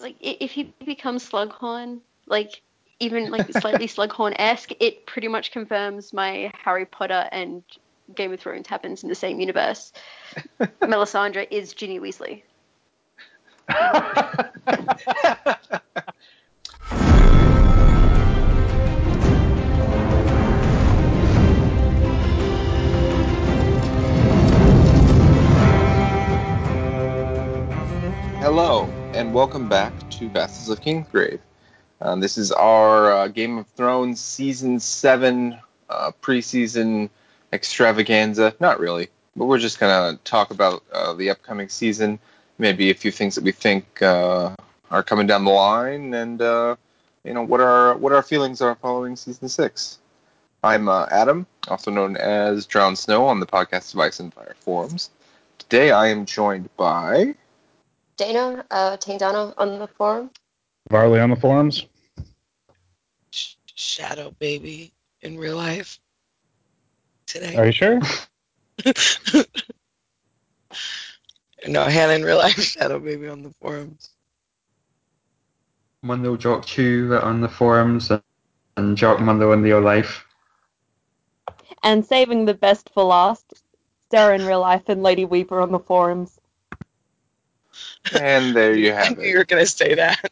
like if he becomes Slughorn, like even like slightly Slughorn esque, it pretty much confirms my Harry Potter and Game of Thrones happens in the same universe. Melisandre is Ginny Weasley. and welcome back to Vassals of Kingsgrave. Um, this is our uh, Game of Thrones Season 7 uh, preseason extravaganza. Not really, but we're just going to talk about uh, the upcoming season, maybe a few things that we think uh, are coming down the line, and uh, you know what our what our feelings are following Season 6. I'm uh, Adam, also known as Drown Snow on the podcast of Ice and Fire forums. Today I am joined by. Dana, uh, Teen Dana on the forum. Varley on the forums. Sh- Shadow baby in real life today. Are you sure? no, Hannah in real life, Shadow baby on the forums. Mundo Jock Chew on the forums and Jock Mundo in real life. and saving the best for last, Sarah in real life and Lady Weaver on the forums. And there you I have knew it. you were gonna say that.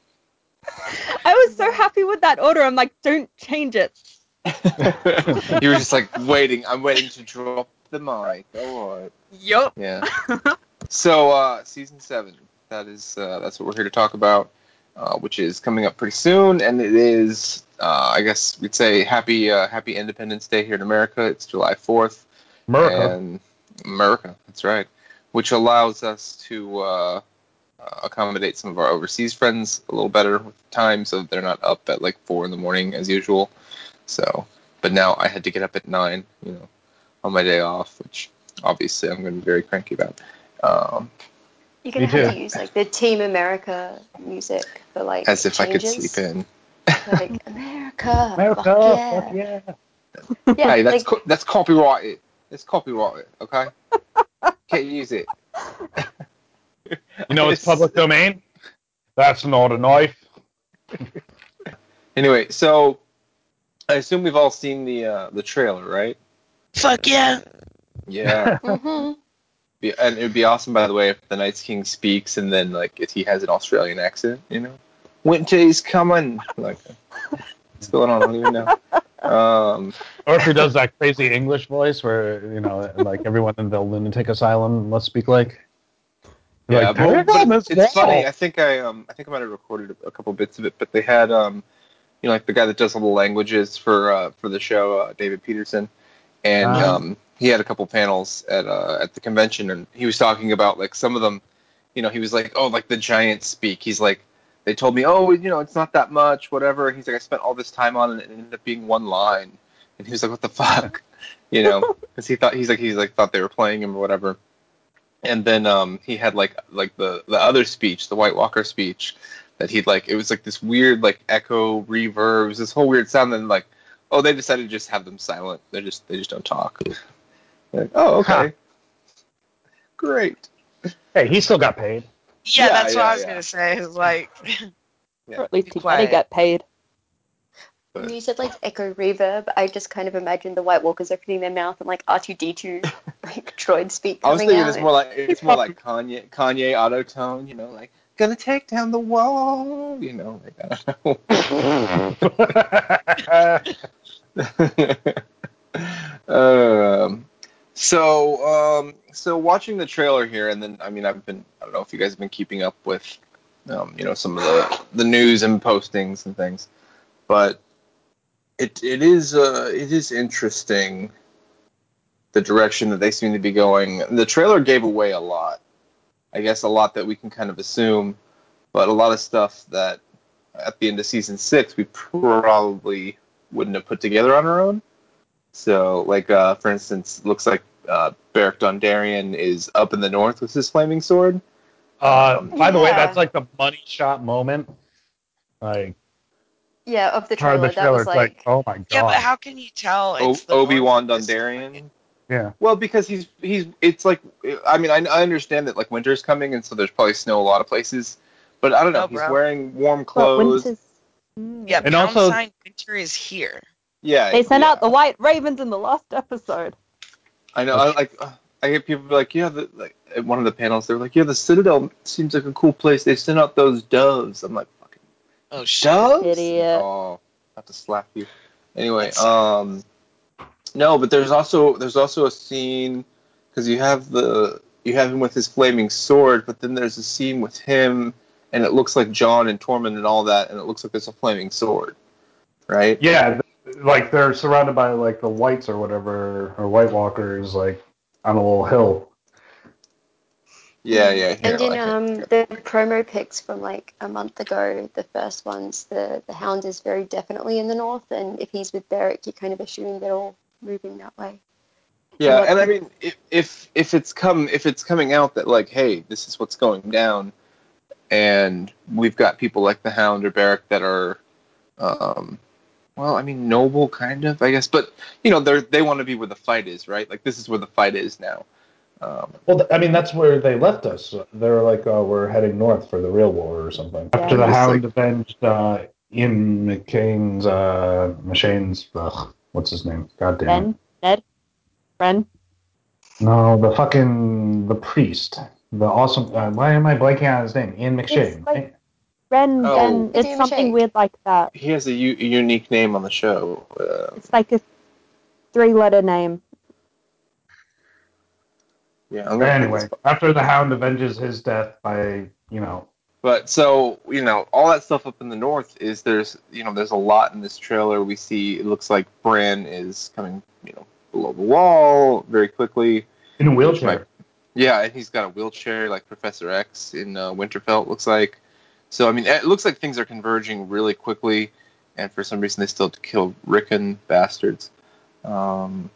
I was so happy with that order. I'm like, don't change it. you were just like waiting. I'm waiting to drop the mic. All right. Yup. Yeah. So uh, season seven. That is uh, that's what we're here to talk about, uh, which is coming up pretty soon, and it is uh, I guess we'd say happy uh, happy Independence Day here in America. It's July fourth. America. And America. That's right. Which allows us to uh, accommodate some of our overseas friends a little better with time, so that they're not up at like four in the morning as usual. So, but now I had to get up at nine, you know, on my day off, which obviously I'm going to be very cranky about. Um, You're gonna Me have to use like the Team America music for like as if I could sleep in. Like America, America, fuck yeah. fuck yeah. Yeah, hey, that's like, co- that's copyrighted. It's copyrighted, okay? Can't use it. You know it's public domain? That's not a knife. Anyway, so I assume we've all seen the uh, the trailer, right? Fuck yeah. Yeah. mhm. Be- and it would be awesome, by the way, if the Night's King speaks and then like if he has an Australian accent, you know, winter is coming. Like, what's going on? I don't even know. Um, Or if he does that crazy English voice where, you know, like everyone in the lunatic asylum must speak like. Yeah, like, but, but it's wall." funny. I think I um I think I might have recorded a, couple bits of it, but they had um you know like the guy that does all the languages for uh, for the show, uh, David Peterson, and Ah. um he had a couple panels at uh at the convention, and he was talking about like some of them, you know, he was like, oh, like the giants speak. He's like, they told me, oh, you know, it's not that much, whatever. He's like, I spent all this time on it, and it ended up being one line, and he was like, what the fuck, you know, because he thought he's like he's like thought they were playing him or whatever. And then um, he had like like the the other speech, the White Walker speech, that he'd like. It was like this weird like echo reverb. It was this whole weird sound. And like, oh, they decided to just have them silent. They just they just don't talk. Like, oh, okay, Huh. great. Hey, he still got paid. Yeah, Yeah, that's what I was yeah. gonna say. Is like, Yeah. Or at least he quiet. better get paid. When you said like echo reverb, I just kind of imagined the White Walkers opening their mouth and like R2D2 like droid speak I was thinking out. it's more like it's more like Kanye Kanye auto tone. You know, like gonna take down the wall. You know, like I don't know. um, so um, so watching the trailer here, and then I mean I've been I don't know if you guys have been keeping up with um, you know some of the the news and postings and things, but it it is uh, it is interesting the direction that they seem to be going. The trailer gave away a lot. I guess a lot that we can kind of assume, but a lot of stuff that at the end of season six we probably wouldn't have put together on our own. So, like uh, for instance, looks like uh, Beric Dondarrion is up in the north with his flaming sword. Uh, Um, by the way, that's like the money shot moment. Like yeah, of the part of trailer, that was like, like, oh my god. yeah, but how can you tell? It's the Obi Wan North at Dondarrion. Point? yeah. Well, because he's he's it's like I mean I, I understand that like winter's coming and so there's probably snow a lot of places, But I don't know. No, he's bro. wearing warm clothes. winter's. Mm. Yeah, And pound also- sign winter is here. Yeah, They sent yeah. out the white ravens in the last episode. I know. I like. uh, I get people be like, yeah, the, like at one of the panels, they were like, yeah, the Citadel seems like a cool place. They sent out those doves. I'm like, fucking Oh shit. doves. Idiot. Oh, I have to slap you. Anyway, That's- um, no, but there's also there's also a scene because you have the you have him with his flaming sword, but then there's a scene with him, and it looks like Jon and Tormund and all that, and it looks like there's a flaming sword, right? Yeah, like they're surrounded by like the whites or whatever, or White Walkers, like on a little hill. Yeah, yeah. here, And in like- um the promo pics from like a month ago, the first ones, the the Hound is very definitely in the north, and if he's with Beric, you kind of assume they're all moving that way. Yeah, what- and I mean, if, if if it's come if it's coming out that like, hey, this is what's going down, and we've got people like the Hound or Beric that are, um, well, I mean, noble kind of, I guess, but you know, they're they want to be where the fight is, right? Like this is where the fight is now. Um, Well, I mean, that's where they left us. They're like, uh, we're heading north for the real war or something. After the Hound like- avenged uh, Ian McCain's, uh, McShane's, ugh, what's his name? God damn it. Ben? Ned? Ren? No, the fucking, the priest. The awesome, uh, why am I blanking on his name? Ian McShane. It's like- Ren, Oh. Ben. It's Idea something Machine. weird like that. he has a, u- unique name on the show. Uh, It's like a three letter name. yeah, I'm Anyway, after the Hound avenges his death by, you know, But so you know, all that stuff up in the north is there's you know there's a lot in this trailer. We see it looks like Bran is coming you know below the wall very quickly. in a wheelchair. might- Yeah, and he's got a wheelchair like Professor X in uh, Winterfell. it Looks like. So I mean, it looks like things are converging really quickly, and for some reason they still have to kill Rickon bastards. Um,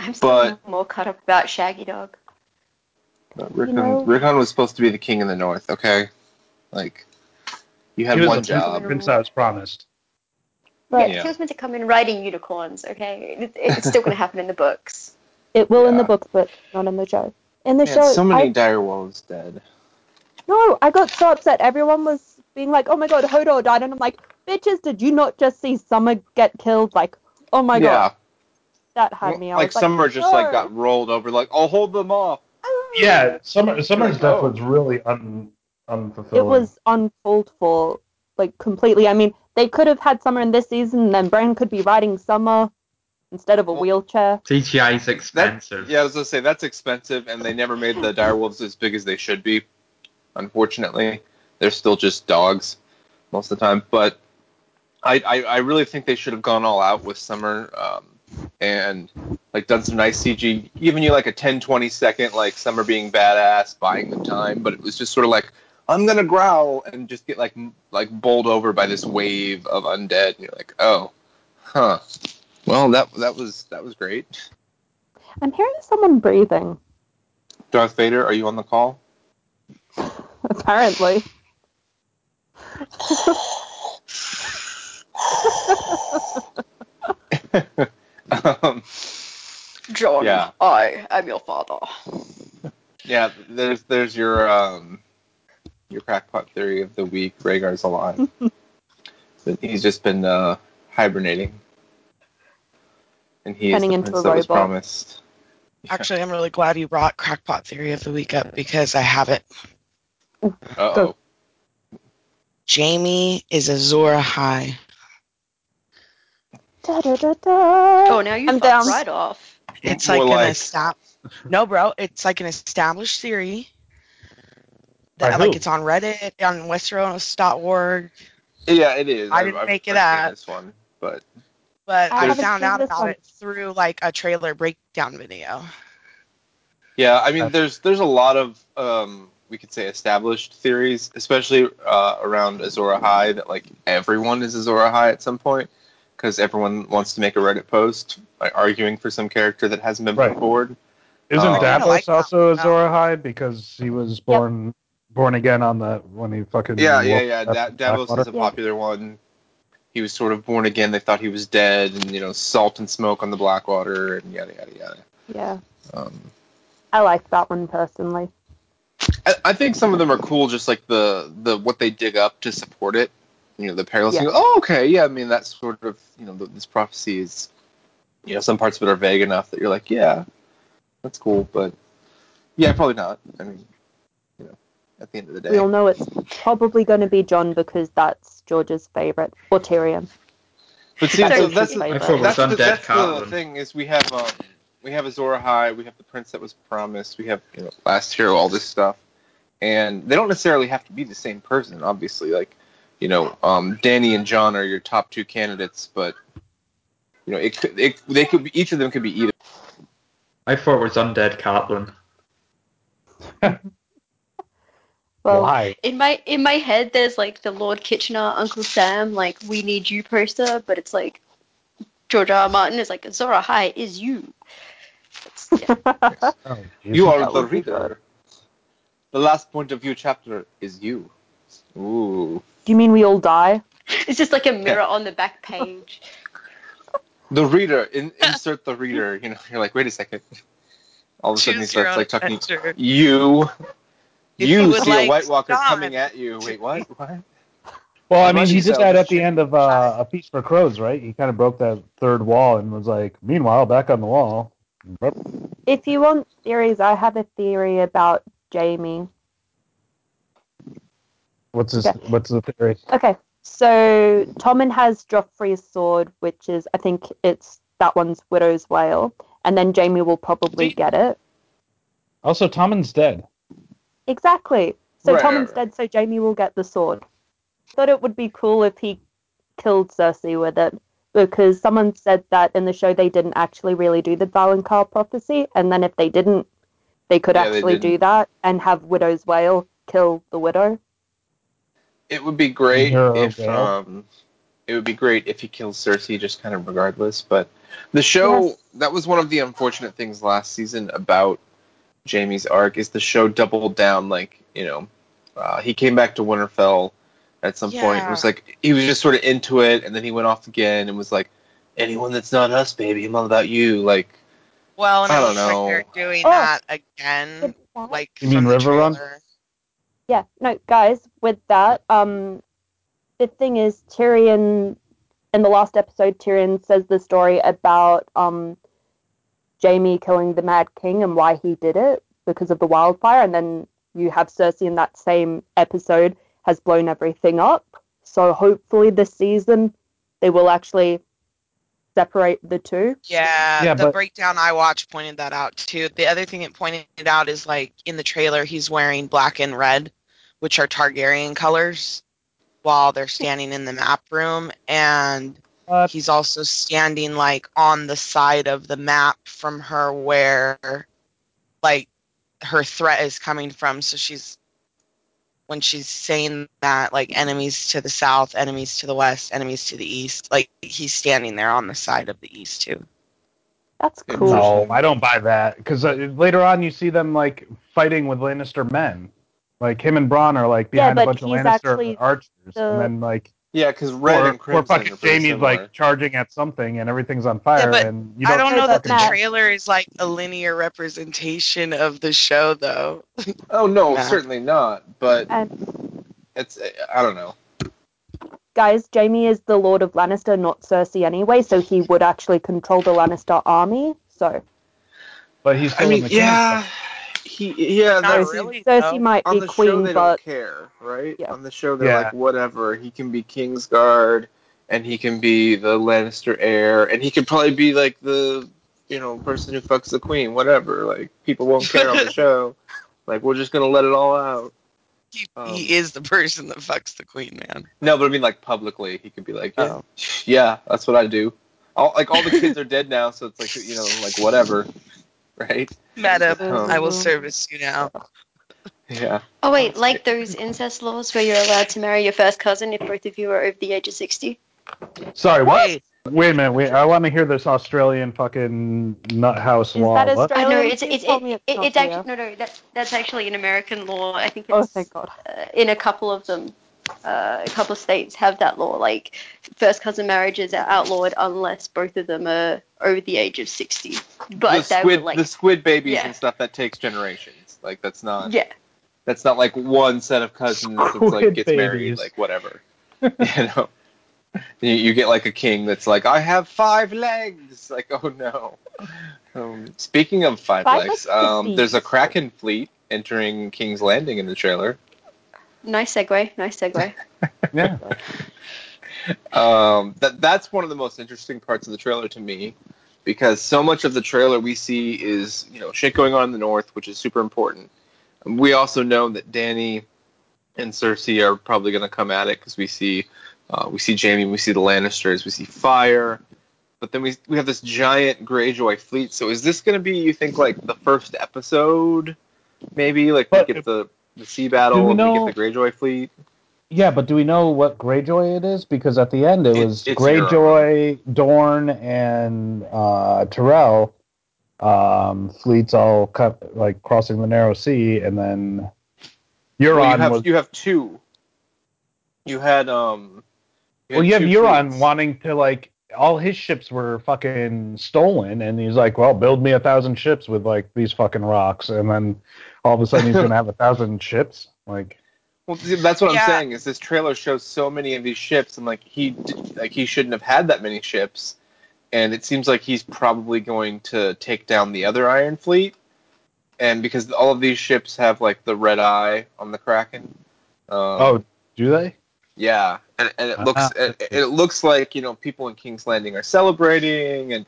I'm still But- more caught up about Shaggy Dog. But Rickon, know- Rickon was supposed to be the king in the north. Okay, like you had He was one the job. prince that was promised. But yeah, Yeah. he was meant to come in riding unicorns. Okay, it, it's still going to happen in the books. it will in the books, but not in the show. In the Man, show, so many I, direwolves dead. no, I got so upset. Everyone was being like, "Oh my god, Hodor died," and I'm like, "Bitches, did you not just see Summer get killed?" Like, oh my god. yeah, god, that had me. I like was like, Summer just like got rolled over. Like I'll hold them off. Yeah, Summer, Summer's death was really un, unfulfilling. It was uncalled for, like completely. I mean, they could have had Summer in this season, and then Bran could be riding Summer instead of a Well- wheelchair. CGI is That, expensive. yeah, I was gonna say that's expensive, and they never made the direwolves as big as they should be. Unfortunately, they're still just dogs most of the time. But I, I, I really think they should have gone all out with Summer um, and like done some nice CG, giving you like a 10, 20 second like Summer being badass, buying them time. But it was just sort of like I'm gonna growl and just get like m- like bowled over by this wave of undead, and you're like, oh, huh. Well, that that was that was great. I'm hearing someone breathing. Darth Vader, are you on the call? Apparently, um, Jon, Yeah. I am your father. yeah, there's there's your um your crackpot theory of the week. Rhaegar's alive. but he's just been uh, hibernating, and he Turning is the into prince that was promised. Actually, I'm really glad you brought Crackpot Theory of the Week up because I have it. Uh oh. Jaime is Azor Ahai. Da, da, da, da. Oh, now you I'm down. right off. It's More like an like- estab- No, bro, it's like an established theory. That, like it's on Reddit, on Westeros.org, Yeah, it is. I I've- didn't I've make it up. This one, but but I I, found out about one. it through like a trailer breakdown video. Yeah, I mean, there's there's a lot of um, we could say established theories, especially uh, around Azor Ahai, that like everyone is Azor Ahai at some point, because everyone wants to make a Reddit post like, arguing for some character that hasn't been Right. put forward. Isn't. I Davos kinda like that also one. Azor Ahai because he was born born again on the when he fucking Yeah, yeah, yeah. up Da- Davos Blackwater? is a popular one. He was sort of born again. They thought he was dead, and you know, salt and smoke on the Blackwater, and yada yada yada. Yeah, Um, I like that one personally. I, I think some of them are cool, just like the the what they dig up to support it. You know, the parallels. Yeah. You go, oh, okay, yeah. I mean, that's sort of you know, this prophecy is, you know, some parts of it are vague enough that you're like, yeah, that's cool, but yeah, probably not. I mean, you know, at the end of the day, We all know it's probably going to be Jon because that's George's favorite, or Tyrion. but see, Sorry, so that's I the, that's, the, that's the thing is we have um we have Azor Ahai, we have the Prince that was promised, we have you know Last Hero, all this stuff, and they don't necessarily have to be the same person. Obviously, like you know, um, Danny and Jon are your top two candidates, but you know, it could it, they could be, each of them could be either. I thought it was undead Catelyn. Well, Why? In my in my head, there's like the Lord Kitchener, Uncle Sam, like "We Need You" poster, but it's like George R. R. Martin is like Zora High is you. Yeah. Oh, You are the reader. The last point of view chapter is you. Ooh. Do you mean we all die? It's just like a mirror on the back page. The reader, in, insert the reader. You know, you're like, wait a second. All of a sudden he starts like talking. adventure. You, If you you see like a White Walker Jon. coming at you. Wait, what? What? Well, I mean, he you did that at the end of uh, A Feast for Crows, right? He kind of broke that third wall and was like, meanwhile, back on the wall. If you want theories, I have a theory about Jaime. What's his, Okay. what's the theory? Okay, so Tommen has Joffrey's sword, which is I think it's that one's Widow's Wail, and then Jaime will probably See- get it. Also, Tommen's dead. Exactly. So Right, Tommen's right, dead, so Jaime will get the sword. Thought it would be cool if he killed Cersei with it, because someone said that in the show they didn't actually really do the Valonqar prophecy, and then if they didn't, they could Yeah, they actually do that and have Widow's Wail kill the widow. It would be great if Gale. um, it would be great if he kills Cersei, just kind of regardless. But the show Yes. that was one of the unfortunate things last season about Jaime's arc is the show doubled down. Like you know, uh, he came back to Winterfell at some point. It was like he was just sort of into it, and then he went off again and was like, "Anyone that's not us, baby, I'm all about you." Like, Well, and I it don't know. like they're doing Oh. that again, like You mean from the Riverrun? Trailer. Yeah, no, guys, with that, um, the thing is, Tyrion, in the last episode, Tyrion says the story about um, Jaime killing the Mad King and why he did it because of the wildfire, and then you have Cersei in that same episode has blown everything up. So hopefully this season they will actually separate the two. Yeah, Yeah, the but- breakdown I watched pointed that out too. The other thing it pointed out is like in the trailer, he's wearing black and red, which are Targaryen colors, while they're standing in the map room, and What? he's also standing like on the side of the map from her where like her threat is coming from. So she's when she's saying that like enemies to the south, enemies to the west, enemies to the east, like he's standing there on the side of the east too. That's cool. No, I don't buy that because uh, later on you see them like fighting with Lannister men. Like him and Bronn are like Yeah, behind a bunch of he's Lannister archers, the- and then like yeah, because red or, and crimson or fucking are Jaime's similar. like charging at something and everything's on fire, but and you I don't. don't know that the Matt. trailer is like a linear representation of the show though. oh no, Nah. certainly not. But And it's I don't know. guys, Jaime is the Lord of Lannister, not Cersei anyway, so he would actually control the Lannister army. So but he's I still in mean, the yeah, he yeah. Not that's- really. Cersei though. might on be the show they but don't care, right? Yeah. On the show they're Yeah. like whatever. He can be Kingsguard, and he can be the Lannister heir, and he could probably be like the you know person who fucks the queen. Whatever. Like people won't care on the show. Like we're just gonna let it all out. He, Um, he is the person that fucks the queen, man. No, but I mean like publicly, he could be like, yeah, Oh. yeah, that's what I do. All like all the kids are dead now, so it's like you know like whatever, right? Madam, Um, I will service you now. Yeah. Oh wait, like those incest laws where you're allowed to marry your first cousin if both of you are over the age of sixty. Sorry, what? Hey, Wait a minute. Wait, I want to hear this Australian fucking nut house Is law. that What? I know Australian? it's it's it, it, it's actually no no that that's actually an American law. I think it's Oh, thank God. uh, in a couple of them. Uh, a couple of states have that law. Like first cousin marriages are outlawed unless both of them are over the age of sixty. But the squid, were like the squid babies Yeah. and stuff that takes generations. Like that's not. yeah. That's not like one set of cousins that's like Squid gets married, like whatever. you know, you, you get like a king that's like, I have five legs. Like, oh no. Um, speaking of five, Five legs, legs um, there's a Kraken fleet entering King's Landing in the trailer. Nice segue. Nice segue. Yeah. Um, that that's one of the most interesting parts of the trailer to me, because so much of the trailer we see is you know shit going on in the north, which is super important. And we also know that Danny and Cersei are probably going to come at it because we see uh, we see Jaime, we see the Lannisters, we see fire, but then we we have this giant Greyjoy fleet. So is this going to be you think like the first episode, maybe like But we get the the sea battle, we and we know- get the Greyjoy fleet. Yeah, but do we know what Greyjoy it is? Because at the end it It- was Greyjoy, Dorne, and uh, Tyrell um, fleets all cut like crossing the Narrow Sea, and then Euron Well, you have was. you have two. You had um. well, you have Euron fleets. wanting to like all his ships were fucking stolen, and he's like, "Well, build me a thousand ships with like these fucking rocks," and then all of a sudden he's gonna have a thousand ships. Like, Well, that's what Yeah. I'm saying. Is this trailer shows so many of these ships, and like he d- like he shouldn't have had that many ships, and it seems like he's probably going to take down the other Iron Fleet, and because all of these ships have like the red eye on the Kraken. Um, oh, do they? Yeah, and, and it looks it, that's it looks like you know people in King's Landing are celebrating, and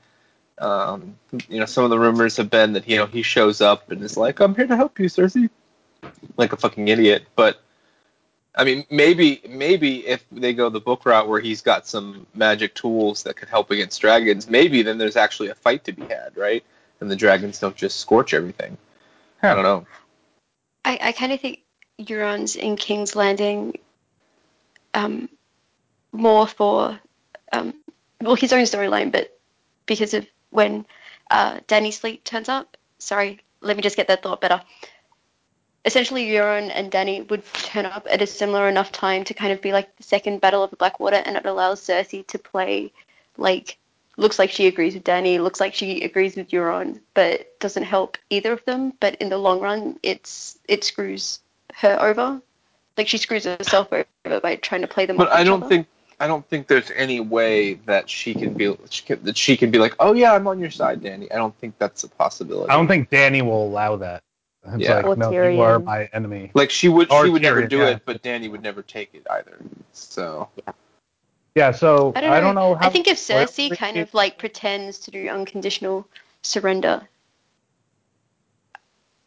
um, you know some of the rumors have been that you know he shows up and is like, "I'm here to help you, Cersei," like a fucking idiot. But I mean, maybe maybe if they go the book route where he's got some magic tools that could help against dragons, maybe then there's actually a fight to be had, right? And the dragons don't just scorch everything. I don't know. I, I kind of think Euron's in King's Landing um, more for, um, well, his own storyline, but because of when uh, Danny's fleet turns up. Sorry, let me just get that thought better. Essentially, Euron and Danny would turn up at a similar enough time to kind of be like the second Battle of the Blackwater, and it allows Cersei to play like looks like she agrees with Danny, looks like she agrees with Euron, but doesn't help either of them. But in the long run, it's it screws her over. Like she screws herself over by trying to play them. But off I don't other. think I don't think there's any way that she can be she can, that she can be like, oh yeah, I'm on your side, Danny. I don't think that's a possibility. I don't think Danny will allow that. It's Yeah. like, Or no, you are my enemy. like she would Or she would never do yeah. it, but Danny would never take it either. So Yeah, Yeah, so I don't I know. don't know how. I think if well, Cersei we- kind of like pretends to do unconditional surrender,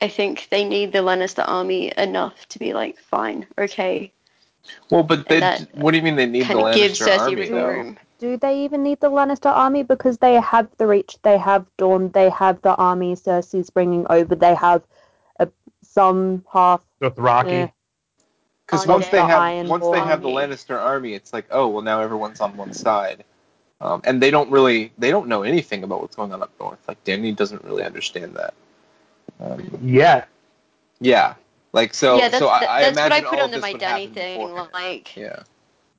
I think they need the Lannister army enough to be like, fine, okay, well, but they that what do you mean they need the kind of give Lannister Cersei army wiggle though? room. Do they even need the Lannister army? Because they have the Reach, they have Dorne, they have the army Cersei's bringing over, they have a, some half. with Rocky. eh, Because On once they have Iron once they have the. Lannister army, it's like oh well now everyone's on one side, um, and they don't really they don't know anything about what's going on up north. Like Danny doesn't really understand that. Um, Yeah, yeah, like so yeah, that's, so I, that- I that's what I put all under my would Danny thing. beforehand. Like, Yeah.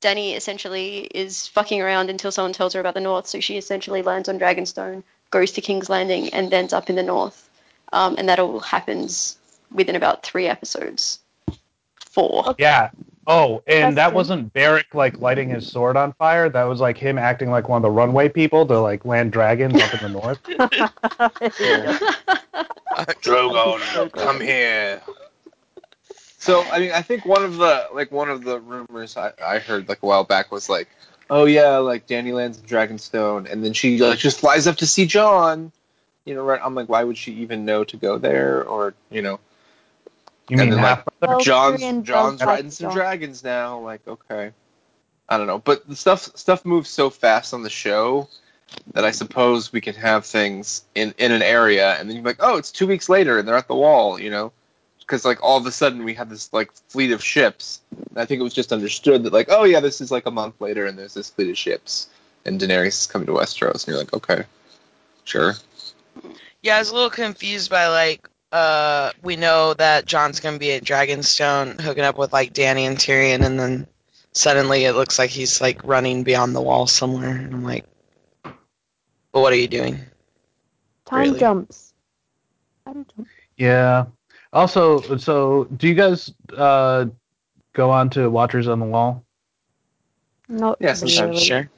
Danny essentially is fucking around until someone tells her about the North, so she essentially lands on Dragonstone, goes to King's Landing, and ends up in the North. Um, and that all happens within about three episodes. Four. yeah. Oh, and that Question. wasn't Beric like lighting his sword on fire. That was like him acting like one of the runway people to like land dragons up in the north. Drogon, come here. So I mean, I think one of the like one of the rumors I, I heard like a while back was like, oh yeah, like Danny lands in Dragonstone, and then she like just flies up to see Jon. You know, right? I'm like, why would she even know to go there? Or you know, You And mean then, half brother? Well, Jon's Jon's riding some Jon. dragons now. Like, okay, I don't know, but the stuff stuff moves so fast on the show that I suppose we can have things in in an area, and then you're like, oh, it's two weeks later, and they're at the wall, you know, because like all of a sudden we had this like fleet of ships. And I think it was just understood that like, oh yeah, this is like a month later, and there's this fleet of ships, and Daenerys is coming to Westeros, and you're like, okay, sure. Yeah, I was a little confused by like uh we know that Jon's gonna be at Dragonstone hooking up with like Danny and Tyrion and then suddenly it looks like he's like running beyond the wall somewhere and I'm like But what are you doing? Time Really? jumps. Time jumps. Yeah. Also, so do you guys uh, go on to Watchers on the Wall? Not Yeah, sometimes. really, Sure.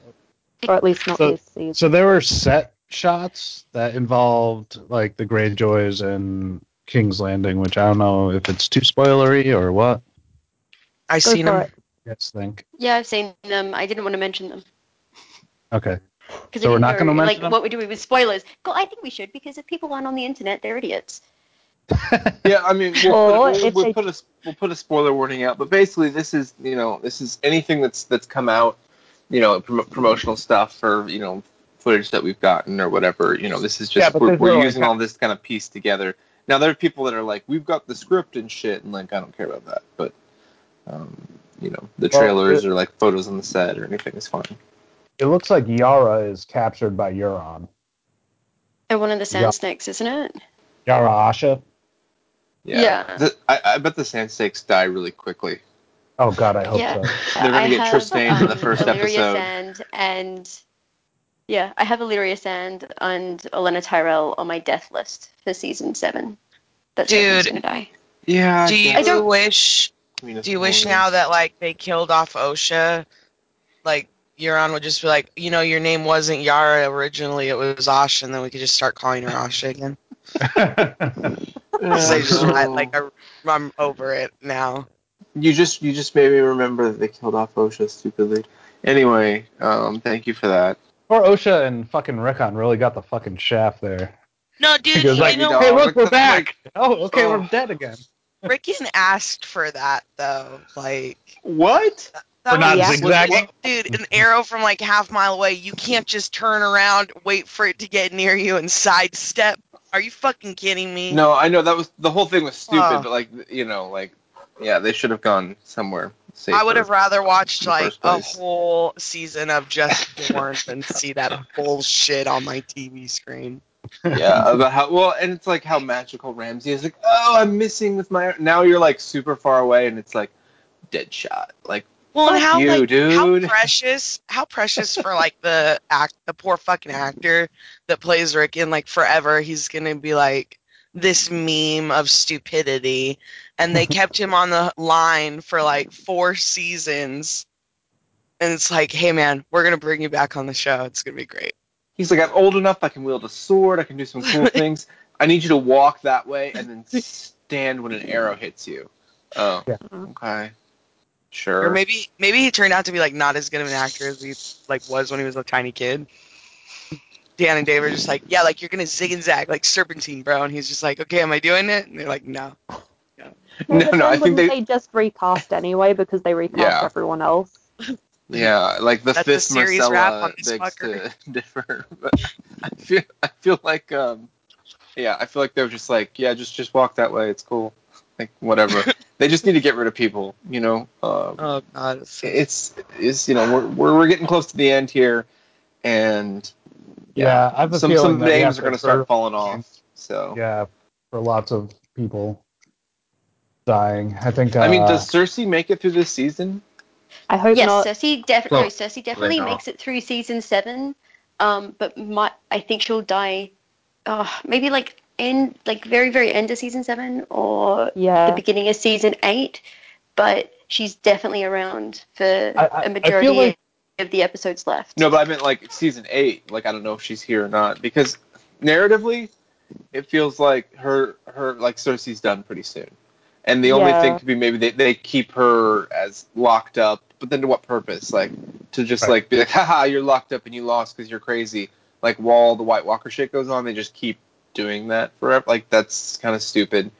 or at least not So- this season. So there were set shots that involved like the Greyjoys and King's Landing, which I don't know if it's too spoilery or what. I Go seen them. him. it. You think? Yeah, I've seen them. I didn't want to mention them Okay. because So we're not gonna like mention them? what we're doing with spoilers. Well, I think we should because if people aren't on the internet, they're idiots. Yeah, I mean, we'll, Or put, we'll, we'll they- put a we'll put a spoiler warning out, but basically, this is you know this is anything that's that's come out, you know, prom- promotional stuff or you know footage that we've gotten or whatever. You know, this is just but we're, we're no, using all this kind of piece together. Now there are people that are like, we've got the script and shit, and like I don't care about that, but um, you know, the Well, trailers it- or like photos on the set or anything is fine. It looks like Yara is captured by Euron. They're one of the sand Yeah. snakes, isn't it? Yara Asha. Yeah, Yeah. The- I, I bet the sand snakes die really quickly. Oh God, I hope Yeah. so. They're gonna I get have, Tristan in the first Illyria episode. Sand and yeah, I have Ellaria Sand and Olenna Tyrell on my death list for season seven. That's Dude. gonna die. Yeah. Do I you don't- wish? I mean, Do you wish now that like they killed off Osha, like Euron would just be like, you know, your name wasn't Yara originally, it was Asha, and then we could just start calling her Asha again. So I just, I, like I, I'm over it now. You just you just made me remember that they killed off Osha stupidly. Anyway, um, thank you for that. Poor Osha and fucking Rickon really got the fucking shaft there. No, dude, He goes like, know, "Hey, look, we're that's back." Oh, okay, Oh. we're dead again. Rickon asked for that though. Like What? That We're not was- zigzagging. Dude, an arrow from like half mile away, you can't just turn around, wait for it to get near you, and sidestep. Are you fucking kidding me? No, I know that was the whole thing was stupid, Oh. but like you know, like yeah, they should have gone somewhere safer. I would have rather watched like a whole season of Just Born than see that bullshit on my TV screen. yeah, about how well, and it's like how magical Ramsay is. Like, oh, I'm missing with my. Now you're like super far away, and it's like dead shot. Like, Well, and Fuck how you, like dude. how precious, how precious for like the act, the poor fucking actor that plays Rickon like forever. He's gonna be like this meme of stupidity, and they kept him on the line for like four seasons. And it's like, hey man, we're gonna bring you back on the show. It's gonna be great. he's like, I'm old enough. I can wield a sword. I can do some cool things. I need you to walk that way and then stand when an arrow hits you. Oh, Yeah. okay, sure. Or maybe maybe he turned out to be like not as good of an actor as he like was when he was a tiny kid. Dan and Dave are just like, yeah, like you're gonna zig and zag like serpentine, bro. And he's just like, okay, am I doing it? And they're like, no. Well, No, no, I think wouldn't they- just recast anyway because they recast Yeah. everyone else. Yeah, like the That's fifth series Myrcella wrap on this begs fucker. to differ. But I feel I feel like um yeah, I feel like they're just like, yeah, just just walk that way, it's cool. Like whatever. they just need to get rid of people, you know. Um, Oh god. It's so- it's it's you know, we're, we're we're getting close to the end here and Yeah, I have a some some that we have names to are going to start falling off. So Yeah, for lots of people dying. I think. Uh, I mean, does Cersei make it through this season? I hope Yes, not. Cersei definitely. Well, no, Cersei definitely not. makes it through season seven. Um, but my, I think she'll die. Oh, maybe like in like very very end of season seven or yeah. the beginning of season eight. But she's definitely around for I- I a majority like- of the episodes left. No, but I meant like season eight. Like I don't know if she's here or not because narratively, it feels like her her like Cersei's done pretty soon, and the only Yeah. thing could be maybe they, they keep her as locked up. But then to what purpose? Like to just Right. like be like, haha, you're locked up and you lost because you're crazy. Like while the White Walker shit goes on, they just keep doing that forever. Like that's kind of stupid.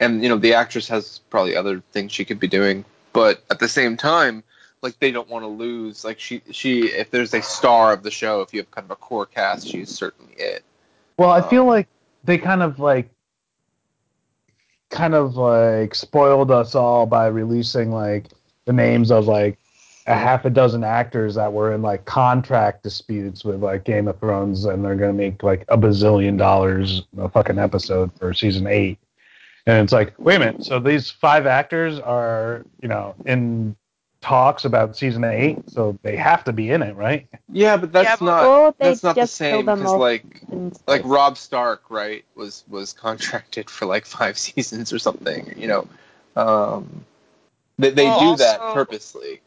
And you know the actress has probably other things she could be doing, but at the same time, like they don't want to lose. Like she she if there's a star of the show, if you have kind of a core cast, she's certainly it. Well, I feel Um, like they kind of like kind of like spoiled us all by releasing like the names of like a half a dozen actors that were in like contract disputes with like Game of Thrones and they're gonna make like a bazillion dollars a fucking episode for season eight. And it's like, wait a minute, so these five actors are, you know, in talks about season eight, so they have to be in it, right? Yeah, but that's Yeah, but- not Or that's not the same because like like. Rob Stark, right, was was contracted for like five seasons or something. You know, um, they they Well, do that purposely.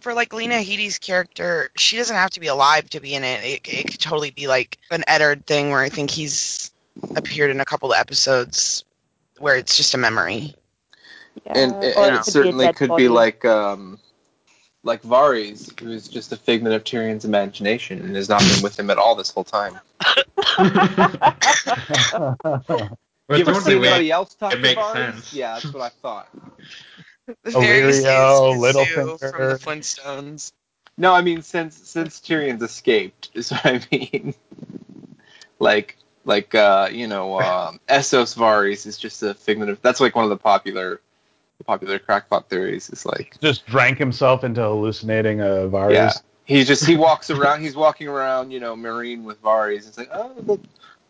For like Lena Headey's character, she doesn't have to be alive to be in it. It, it could totally be like an Eddard thing where I think he's appeared in a couple of episodes where it's just a memory. Yeah, and or and it it could be a certainly could body. be like um like Varys, who is just a figment of Tyrion's imagination and has not been with him at all this whole time. But you ever see anybody else talk it to makes Varys? sense. Yeah, that's what I thought. Varys Illyrio, is Zoo from the Flintstones. No, I mean since since Tyrion's escaped is what I mean. like like uh, you know, um, Essos Varys is just a figment of that's like one of the popular the popular crackpot theories is like Just drank himself into hallucinating a virus. Yeah. He just he walks around. He's walking around, you know, Meereen with Varys. It's like, oh, the,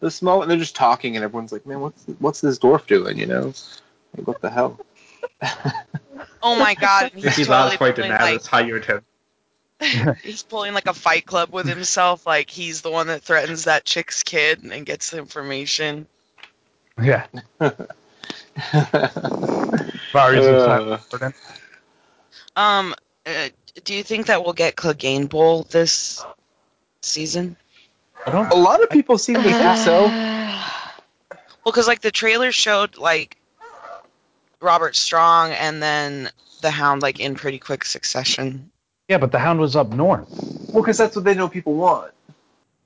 the small, and they're just talking, and everyone's like, man, what's what's this dwarf doing? You know, like, what the hell? Oh my god, and Vicky he's last totally fight in pulling, like, Daenerys hired him. he's pulling like a fight club with himself. Like he's the one that threatens that chick's kid and gets the information. Yeah. Varys Uh. Um, uh, do you think that we'll get Clegane Bowl this season? I don't. A lot of people seem to think so. Well, because like the trailer showed like Robert Strong and then the Hound like in pretty quick succession. Yeah, but the Hound was up north. Well, because that's what they know people want.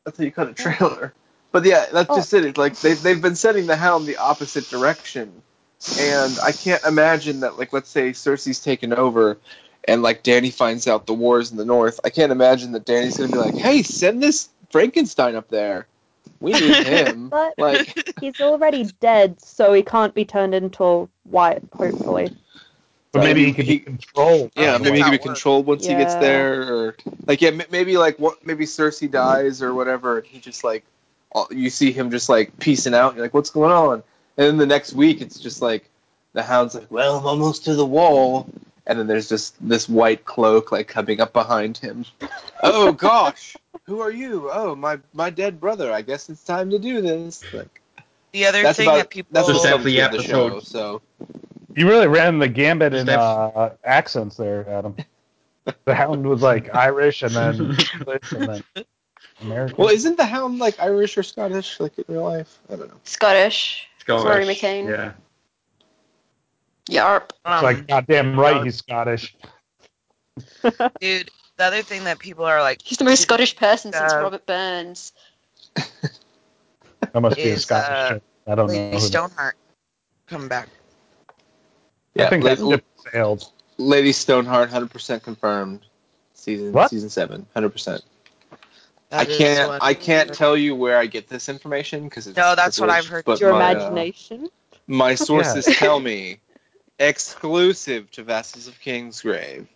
That's how you cut a trailer. But yeah, that's Oh. just it. It's like they've they've been setting the Hound the opposite direction, and I can't imagine that. Like, let's say Cersei's taken over, and like Danny finds out the wars in the north. I can't imagine that Danny's gonna be like, "Hey, send this Frankenstein up there. We need him." But like, he's already dead, so he can't be turned into a white, hopefully. But So maybe he- he could be controlled. yeah, maybe he how can be controlled once he gets there, or like, yeah, m- maybe like what? Maybe Cersei dies or whatever, and he just like, all- you see him just like piecing out. And you're like, what's going on? And then the next week, it's just like the Hound's like, well, I'm almost to the wall, and then there's just this white cloak like coming up behind him. oh gosh, who are you? Oh, my my dead brother. I guess it's time to do this. Like, The other that's thing about that people that's Just the every subject the show. So You really ran the gambit in uh, accents there, Adam. The Hound was like Irish and then English and then American. well, isn't the Hound like Irish or Scottish like in real life? I don't know. Scottish. Scottish. Rory McCann. Yeah. Yarp. It's um, like goddamn right, he's Scottish. dude, the other thing that people are like He's the most Scottish person since Uh, Robert Burns. That must be a Scottish. uh. I don't know. Lady who that- Stoneheart coming back. Yeah, I think La- that ship sailed. Lady Stoneheart, hundred percent confirmed. Season What? season seven, hundred percent. I can't I can't tell you where I get this information because No, that's what I've heard. But Your my, uh, imagination. my sources tell me exclusive to Vessels of King's Grave.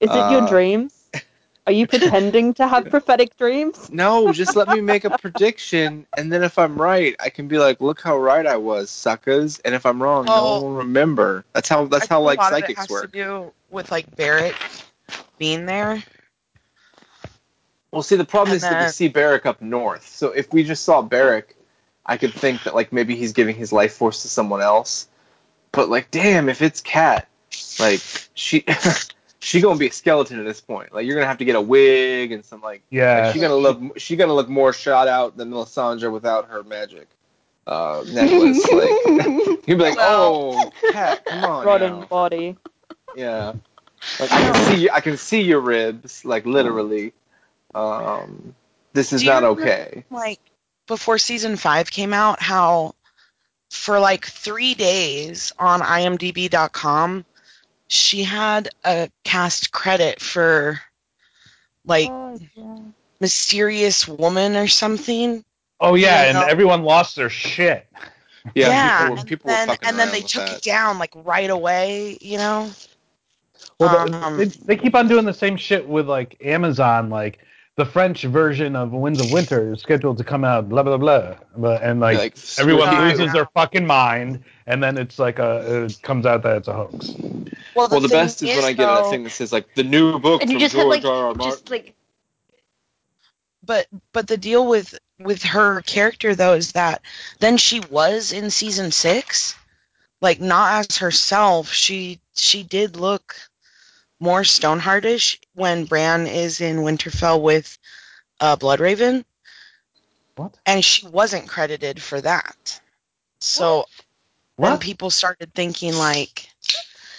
Is it your uh, dreams? Are you pretending to have prophetic dreams? No, just let me make a prediction, and then if I'm right, I can be like, "Look how right I was, suckers!" And if I'm wrong, no one will remember. That's how that's I how like a lot of it psychics has work. to do with like Beric being there. Well, see, the problem And is that we see Beric up north. So if we just saw Beric, I could think that like maybe he's giving his life force to someone else. But like, damn, if it's Cat, like she, she gonna be a skeleton at this point. Like you're gonna have to get a wig and some like. Yeah. like, she gonna look. She gonna look more shot out than Lysandra without her magic uh, necklace. like you'd be like, oh, Cat, come on. Rotten now." body. Yeah. Like I can see I can see your ribs, like literally. Um this is Do you not remember- okay. like before season five came out how for like three days on imdb.com she had a cast credit for like Oh, yeah. mysterious woman or something Oh yeah, You and everyone lost their shit. Yeah, people, and people then, and then they took that. it down like right away you know Well, Um, they, they keep on doing the same shit with like Amazon, like the French version of Winds of Winter is scheduled to come out, blah blah blah, but and like, Like, everyone screw you. loses their fucking mind, and then it's like a it comes out that it's a hoax. Well, the, thing best is, when I get though, that thing that says like the new book from just have George like R. R. Martin. just like but but the deal with with her character though is that then she was in season six like not as herself she she did look more stoneheartish when bran is in winterfell with uh bloodraven What? and she wasn't credited for that so What? people started thinking like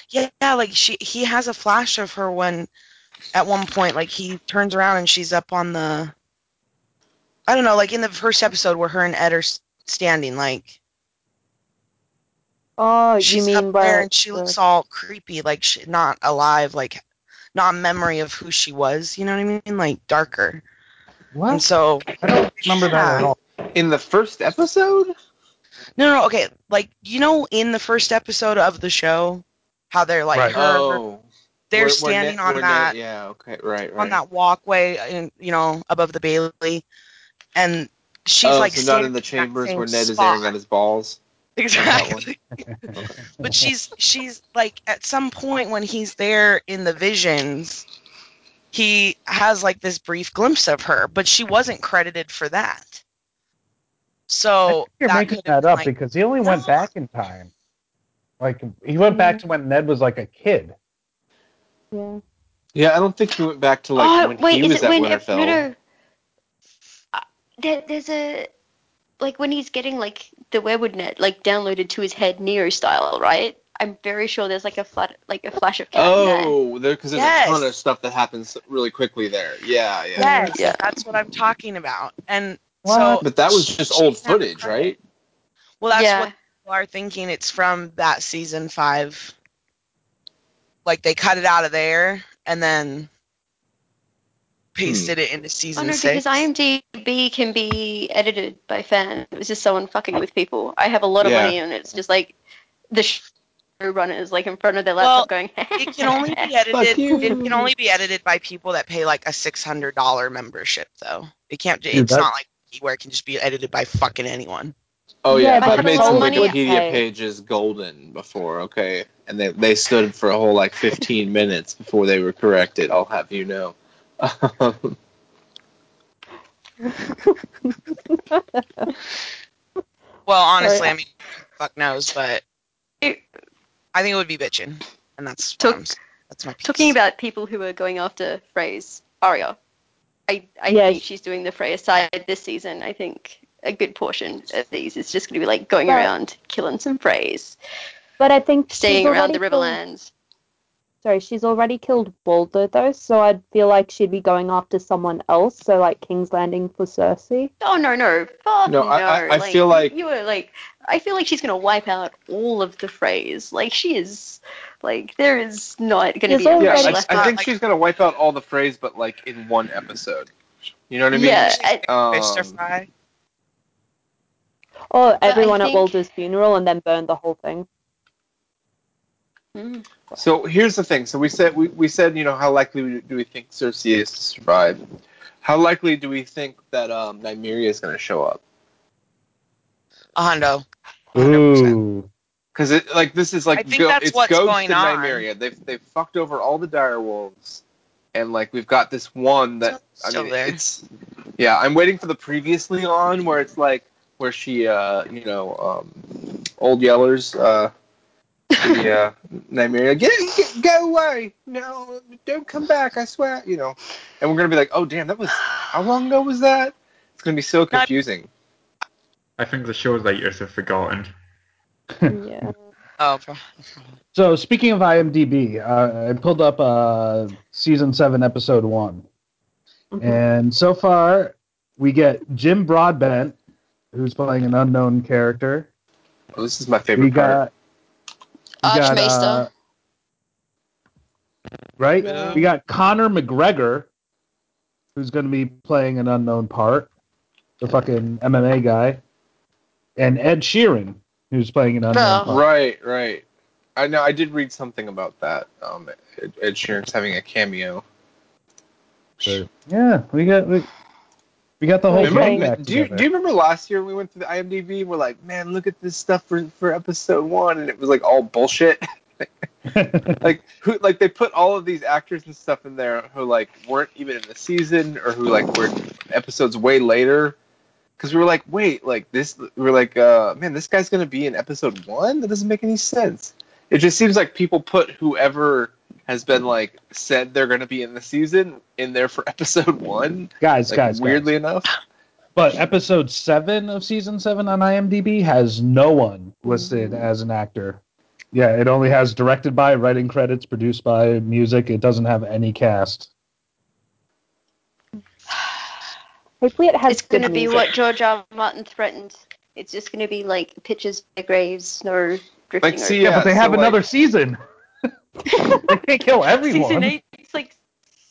yeah, yeah like she he has a flash of her when at one point like he turns around and she's up on the i don't know like in the first episode where her and ed are standing like Oh, she's you up there and she where- looks all creepy like she, not alive like not a memory of who she was you know what i mean like darker and What? so I don't remember that at all. In the first episode? no no okay like you know in the first episode of the show how they're like Right. her oh, they're Where- where standing Ned- on where that Ned- yeah, okay, right, right. on that walkway, in, you know, above the Bailey, and she's oh, like so not in the chambers same where Ned is spot. airing out his balls. Exactly. But she's she's like at some point when he's there in the visions, he has like this brief glimpse of her, but she wasn't credited for that. So you're that making that up like, because he only went back in time. Like he went back to when Ned was like a kid. Yeah. Yeah, I don't think he went back to like oh when wait, he was at when Winterfell. no no. Uh, there, there's a like when he's getting like the weirwood net like downloaded to his head Neo style, right? I'm very sure there's like a flat like a flash of cat in there. Oh, there because there's Yes. a ton of stuff that happens really quickly there. Yeah, yeah. Yes, Yeah. that's what I'm talking about. And What? so, But that was just old doesn't have the footage, right? Well, that's yeah. what people are thinking. It's from that season five. Like they cut it out of there and then Hmm. pasted it into Oh season no, six. because IMDb can be edited by fans. It was just someone fucking with people. I have a lot of Yeah. money, and it's just like the showrunners like in front of their Well, laptop going. it can only be edited. It can only be edited by people that pay like a six hundred dollar membership, though. It can't. Dude, it's that- not like where it can just be edited by fucking anyone. Oh Yeah, yeah, but I've made some Wikipedia pages golden before, okay, and they they stood for a whole like 15 minutes before they were corrected. I'll have you know. Um, Well, honestly, I mean, fuck knows, but It- I think it would be bitching, and that's Talk- what I'm that's my piece. Talking about people who are going after Frey's Arya, I I Yeah, think she's doing the Freya side this season. I think a good portion of these is just going to be like going But- around killing some Freys, But I think staying around the killed- Riverlands. Sorry, she's already killed Walder though, so I'd feel like she'd be going after someone else. So like King's Landing for Cersei. Oh no no fuck No, no! I- I- I feel like- you were like I feel like she's gonna wipe out all of the Freys. Like she is like there is not gonna There's be a yeah, I, left. I out. think like- she's gonna wipe out all the Freys, but like in one episode. You know what I mean? Yeah, I- Um, Fish fry. Or I everyone at think- Walder's funeral and then burn the whole thing. Mm. So here's the thing. So we said we, we said you know how likely do we think Cersei is to survive? How likely do we think that um, Nymeria is going to show up? A hundo. 100%. Ooh. Because it like this is like I think that's it's what's Ghost going on. Nymeria. They've they've fucked over all the dire wolves, and like we've got this one that I Still mean there. it's yeah. I'm waiting for the previously on where it's like where she uh you know um old yellers uh the uh Nymeria get, get go away no don't come back I swear you know and we're gonna be like oh damn that was how long ago was that it's gonna be so confusing. I think the show writers have forgotten. yeah. Oh, So speaking of IMDb, uh, I pulled up uh, season seven, episode one, Mhm. and so far we get Jim Broadbent, who's playing an unknown character. Oh, this is my We favorite part. got Archmaester. uh, right? Yeah. We got Conor McGregor, who's going to be playing an unknown part, the fucking MMA guy, and Ed Sheeran, who's playing an unknown Oh. part. Right, right. I know. I did read something about that. Um, Ed, Ed Sheeran's having a cameo. So, yeah, we got we, we got the whole back do you do you remember last year we went to the IMDb? and We're like, man, look at this stuff for for episode one, and it was like all bullshit. like who like they put all of these actors and stuff in there who like weren't even in the season or who like were episodes way later because we were like wait like this We're like uh man this guy's gonna be in episode one that doesn't make any sense it just seems like people put whoever has been like said they're gonna be in the season in there for episode one guys, like guys, weirdly guys. enough But episode seven of season seven on IMDb has no one listed mm. as an actor. Yeah, it only has directed by, writing credits, produced by, music. It doesn't have any cast. Hopefully, it has It's going to be music. what George R. R. Martin threatened. It's just going to be like pitches of graves, snow drifting Like, see, over. Yeah, Yeah, but they so, have like- another season. They can't kill everyone. Season eight, it's like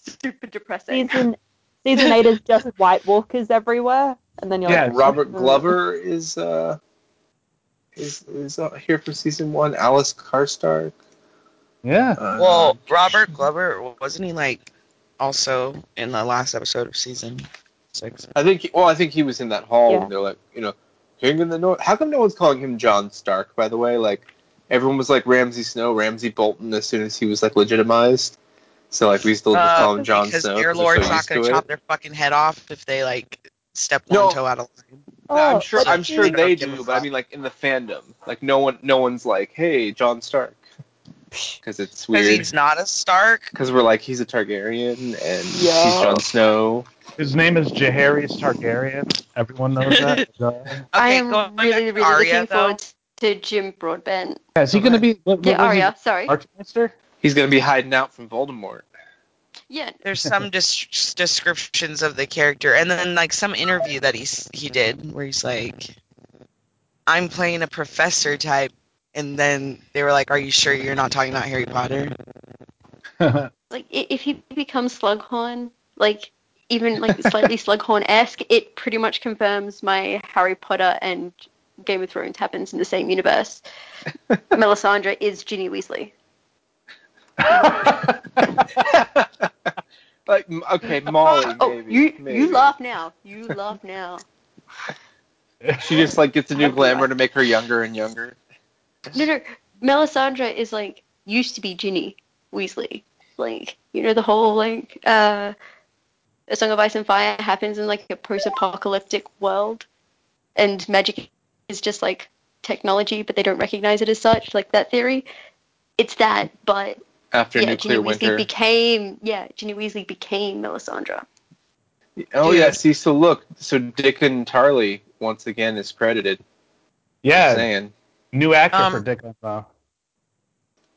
super depressing. season season eight is just White Walkers everywhere, and then you're Yeah, like, Robert "Mm." Glover is uh is is uh, here for season one. Alys Karstark. Yeah. Uh, Well, Robert Glover wasn't he like also in the last episode of season six? I think. Well, I think he was in that hall. Yeah. And they're like, you know, King in the North. How come no one's calling him Jon Stark? By the way, like everyone was like Ramsay Snow, Ramsay Bolton as soon as he was like legitimized. So like we still just Uh, call him Jon because Snow. Air 'cause we're Lord's so not going to to it. chop their fucking head off if they like step No. one toe out of line. I'm Oh, sure. I'm sure see. they do, but I mean, like in the fandom, like no one, no one's like, "Hey, Jon Stark," because it's weird. Because he's not a Stark. Because we're like, he's a Targaryen and he's Jon Snow. His name is Jaehaerys Targaryen. Everyone knows that. Okay, I am really, to really Arya, looking though. forward to Jim Broadbent. yeah, is he going to be? What, what Yeah, was he? Arya. Sorry. Archmaester? He's gonna be hiding out from Voldemort. Yeah. There's some des- descriptions of the character, and then like some interview that he's he did where he's like, "I'm playing a professor type," and then they were like, "Are you sure you're not talking about Harry Potter?" Like if he becomes Slughorn, like even like slightly Slughorn-esque, it pretty much confirms my Harry Potter and Game of Thrones happens in the same universe. Melisandre is Ginny Weasley. like, okay, Molly, Oh, maybe. you maybe. you laugh now. You laugh now. She just like gets a new glamour to make her younger and younger. No, no. Melisandre is like used to be Ginny Weasley. Like you know the whole like uh, A Song of Ice and Fire happens in like a post-apocalyptic world, and magic is just like technology, but they don't recognize it as such. Like that theory, it's that. But After yeah, nuclear Ginny Weasley became yeah, Ginny Weasley became Melisandre. oh Dude. yeah, see, so look, so Dickon Tarley once again is credited. yeah, Saying. new actor Um, for Dick uh,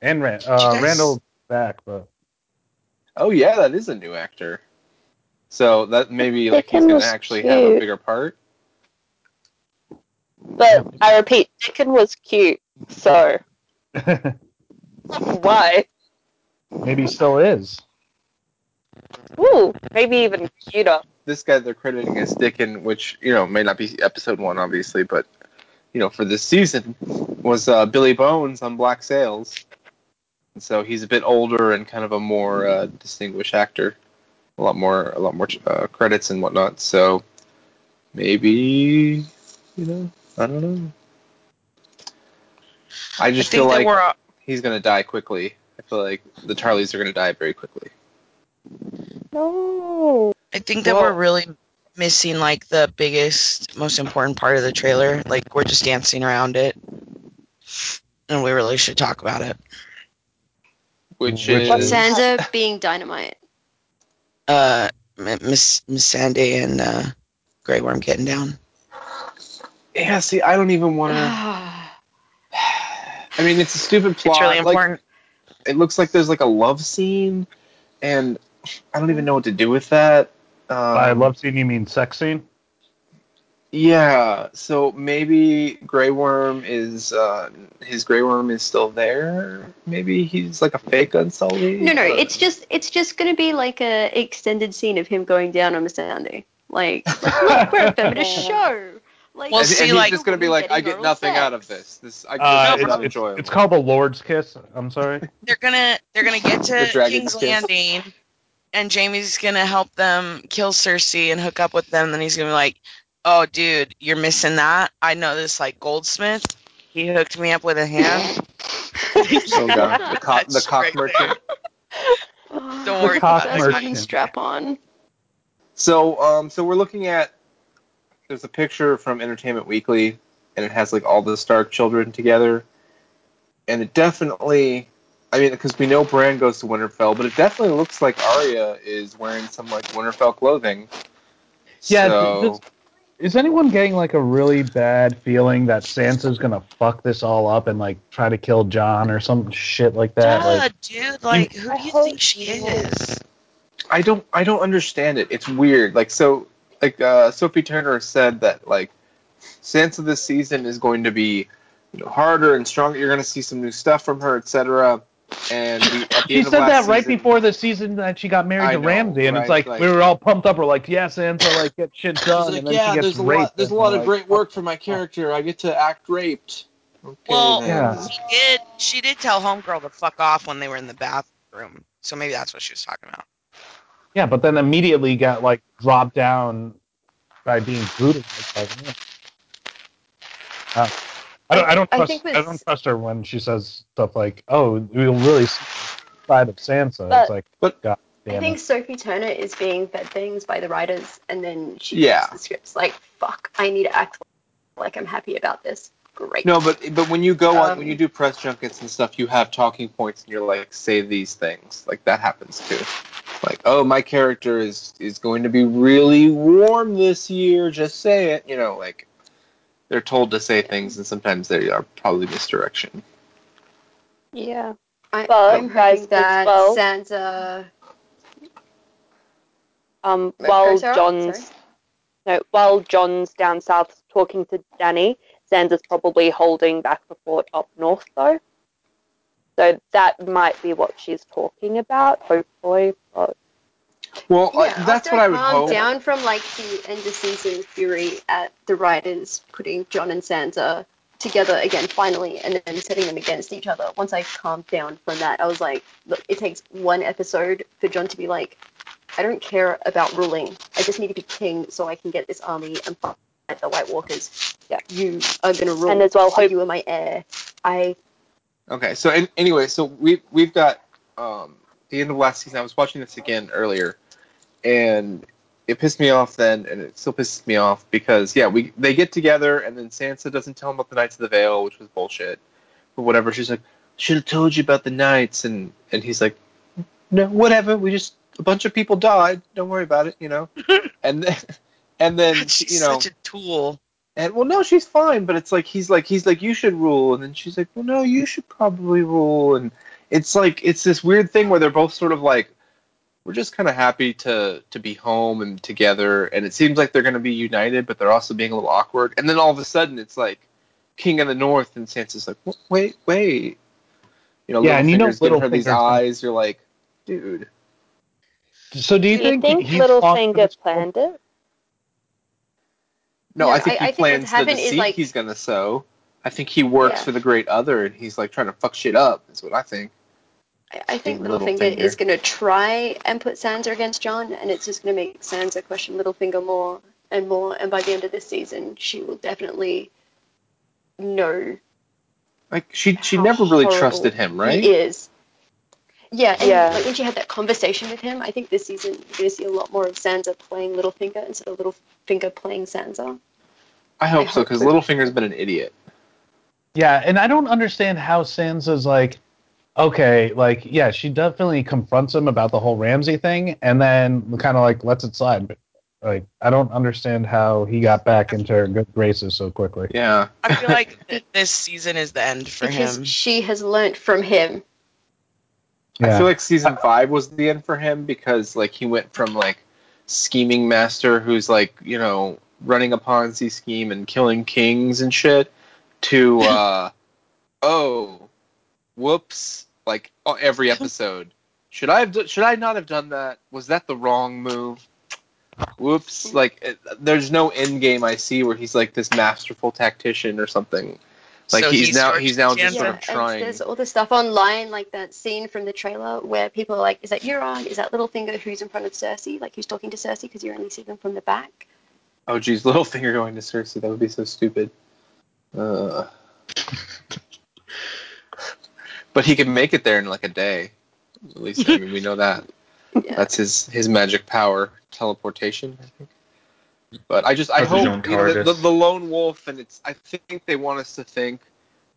and Rand, uh, guys- Randyll back, but Oh yeah, that is a new actor. So that maybe like he's gonna was actually have a bigger part. But I repeat, Dickon was cute. So why? maybe he still is. Ooh, maybe even cuter. this guy they're crediting as Dickon, which you know may not be episode one, obviously, but you know for this season was uh, Billy Bones on Black Sails. And so he's a bit older and kind of a more uh, distinguished actor, a lot more, a lot more uh, credits and whatnot. So maybe you know, I don't know. I I just think feel like we're he's gonna die quickly. I feel like the Tarlys are gonna die very quickly. No. I think that Well- we're really missing like the biggest, most important part of the trailer. Like we're just dancing around it, and we really should talk about it. Which, Which is is- Sansa being dynamite. Uh, Miss Missandei and uh, Grey Worm getting down. Yeah. See, I don't even want to. I I mean, it's a stupid plot. It's really Like, it looks like there's like a love scene, and I don't even know what to do with that. Um, By love scene, you mean sex scene? Yeah, so maybe Grey Worm is uh, his Grey Worm is still there. Maybe he's like a fake Unsullied. No, no, or- it's just it's just gonna be like a extended scene of him going down on Missandei. Like, like, look, we're a feminist show. Like, Well, and, see, and he's like- just gonna be like, I get oral nothing out of this. This I, Uh, this is it's, not it's, enjoyable. it's called the Lord's Kiss. I'm sorry. They're gonna they're gonna get to Dragon's King's Kiss. Landing, and Jaime's gonna help them kill Cersei and hook up with them. Then he's gonna be like, "Oh, dude, you're missing that. I know this like goldsmith. He hooked me up with a hand." Oh god, the cock, the cock right merchant. Don't worry about that's that. modern strap on. So, um, so we're looking at. There's a picture from Entertainment Weekly, and it has like all the Stark children together, and it definitely. I mean, because we know Bran goes to Winterfell, but it definitely looks like Arya is wearing some like Winterfell clothing. Yeah, So, th- Is anyone getting like a really bad feeling that Sansa's gonna fuck this all up and like try to kill Jon or some shit like that? Duh, Like, dude, like, who do you think she is? I don't I don't understand it. It's weird. Like so like uh, Sophie Turner said that like Sansa this season is going to be you know harder and stronger. You're going to see some new stuff from her, etc. And we, at the she end of said that right season- before the season that she got married I to know, Ramsay, and it's like, like- we were all pumped up. We're like, yeah, Sansa, like get shit done, She's and like, then yeah, she gets there's a raped. lot. There's a lot of like, great work for my character. I get to act raped. Okay, Well. Yeah. She did. She did tell Homegirl to fuck off when they were in the bathroom. So maybe that's what she was talking about. Yeah, but then immediately got like dropped down by being brutalized by the man. Uh, I don't. I don't I trust. I, don't trust her when she says stuff like, "Oh, we'll really see the side of Sansa." But- it's like, but- God I think it. Sophie Turner is being fed things by the writers, and then she Yeah. yeah. the scripts like, "Fuck, I need to act like I'm happy about this." Great. No, but but when you go on Um, when you do press junkets and stuff, you have talking points, and you're like, say these things. Like that happens too. Like, oh, my character is is going to be really warm this year. Just say it. You know, like they're told to say things, and sometimes they are probably misdirection. Yeah. I, but I'm guys, that as well- Sansa. Um, Go, while Jon's Sorry. no, while Jon's down south talking to Dany, Sansa's probably holding back the fort up north though. So that might be what she's talking about, hopefully. But Well, uh, Yeah, that's what I would calmed hope. down from like the end of season fury at the writers putting Jon and Sansa together again finally, and then setting them against each other. Once I calmed down from that, I was like, look, it takes one episode for Jon to be like, I don't care about ruling. I just need to be king so I can get this army and fight the White Walkers. Yeah. You are gonna rule. And as well, hope- you are my heir. I Okay, so an anyway, so we we've got um, the end of last season. I was watching this again earlier, and it pissed me off then, and it still pisses me off because yeah, we they get together, and then Sansa doesn't tell him about the Knights of the Vale, which was bullshit, but whatever. She's like, should have told you about the Knights, and and he's like, no, whatever. We just a bunch of people died. Don't worry about it, you know. and then and then She's you know such a tool. And well, no, she's fine, but it's like he's like he's like you should rule, and then she's like, well, no, you should probably rule, and it's like it's this weird thing where they're both sort of like, we're just kind of happy to to be home and together, and it seems like they're going to be united, but they're also being a little awkward, and then all of a sudden it's like King of the North, and Sansa's like, "Wh- wait, wait, you know, Yeah, and you know Littlefinger's giving her these eyes. You're like, dude, So do you do you think, think he fought Littlefinger planned it? No, I think I- he I plans what's the deceit like- he's going to sow. I think he works Yeah. for the Great Other, and he's like trying to fuck shit up. Is what I think. I, I think Littlefinger. Littlefinger is going to try and put Sansa against Jon, and it's just going to make Sansa question Littlefinger more and more. And by the end of this season, she will definitely know Like she she never really trusted him, right? He is. Yeah, and Yeah. like when she had that conversation with him, I think this season you're going to see a lot more of Sansa playing Littlefinger instead of Littlefinger playing Sansa. I hope I so because so. Littlefinger's been an idiot. Yeah, and I don't understand how Sansa's like, okay, like yeah, she definitely confronts him about the whole Ramsay thing, and then kind of like lets it slide. But like, I don't understand how he got back into her good graces so quickly. Yeah. I feel like this season is the end for because him. she has learnt from him. I feel like season five was the end for him because like he went from like scheming master who's like you know running a Ponzi scheme and killing kings and shit to uh oh whoops like oh, every episode. Should I have do- should I not have done that? Was that the wrong move? Whoops like it, there's no end game I see where he's like this masterful tactician or something like So he's, he's now he's now just Costanza. sort Yeah, of and trying there's all the stuff online, like that scene from the trailer where people are like, "Is that Euron? Is that Littlefinger who's in front of Cersei? Like who's talking to Cersei because you only see them from the back." Oh geez, Littlefinger going to Cersei, that would be so stupid. Uh, but he can make it there in like a day. At least I mean we know that. Yeah. That's his his magic power, teleportation. I think. But I just I hope you know, the, the, the lone wolf, and it's I think they want us to think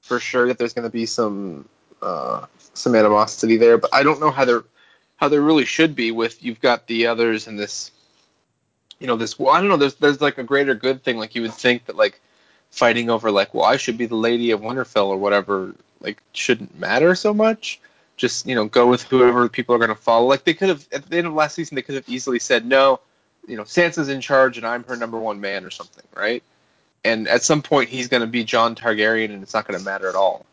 for sure that there's going to be some uh, some animosity there, but I don't know how there how there really should be with you've got the others and this you know this well I don't know there's there's like a greater good thing like you would think that like fighting over like well I should be the lady of Winterfell or whatever like shouldn't matter so much. Just you know go with whoever people are going to follow. Like they could have at the end of last season they could have easily said no you know Sansa's in charge and I'm her number one man or something right and at some point he's going to be Jon Targaryen and it's not going to matter at all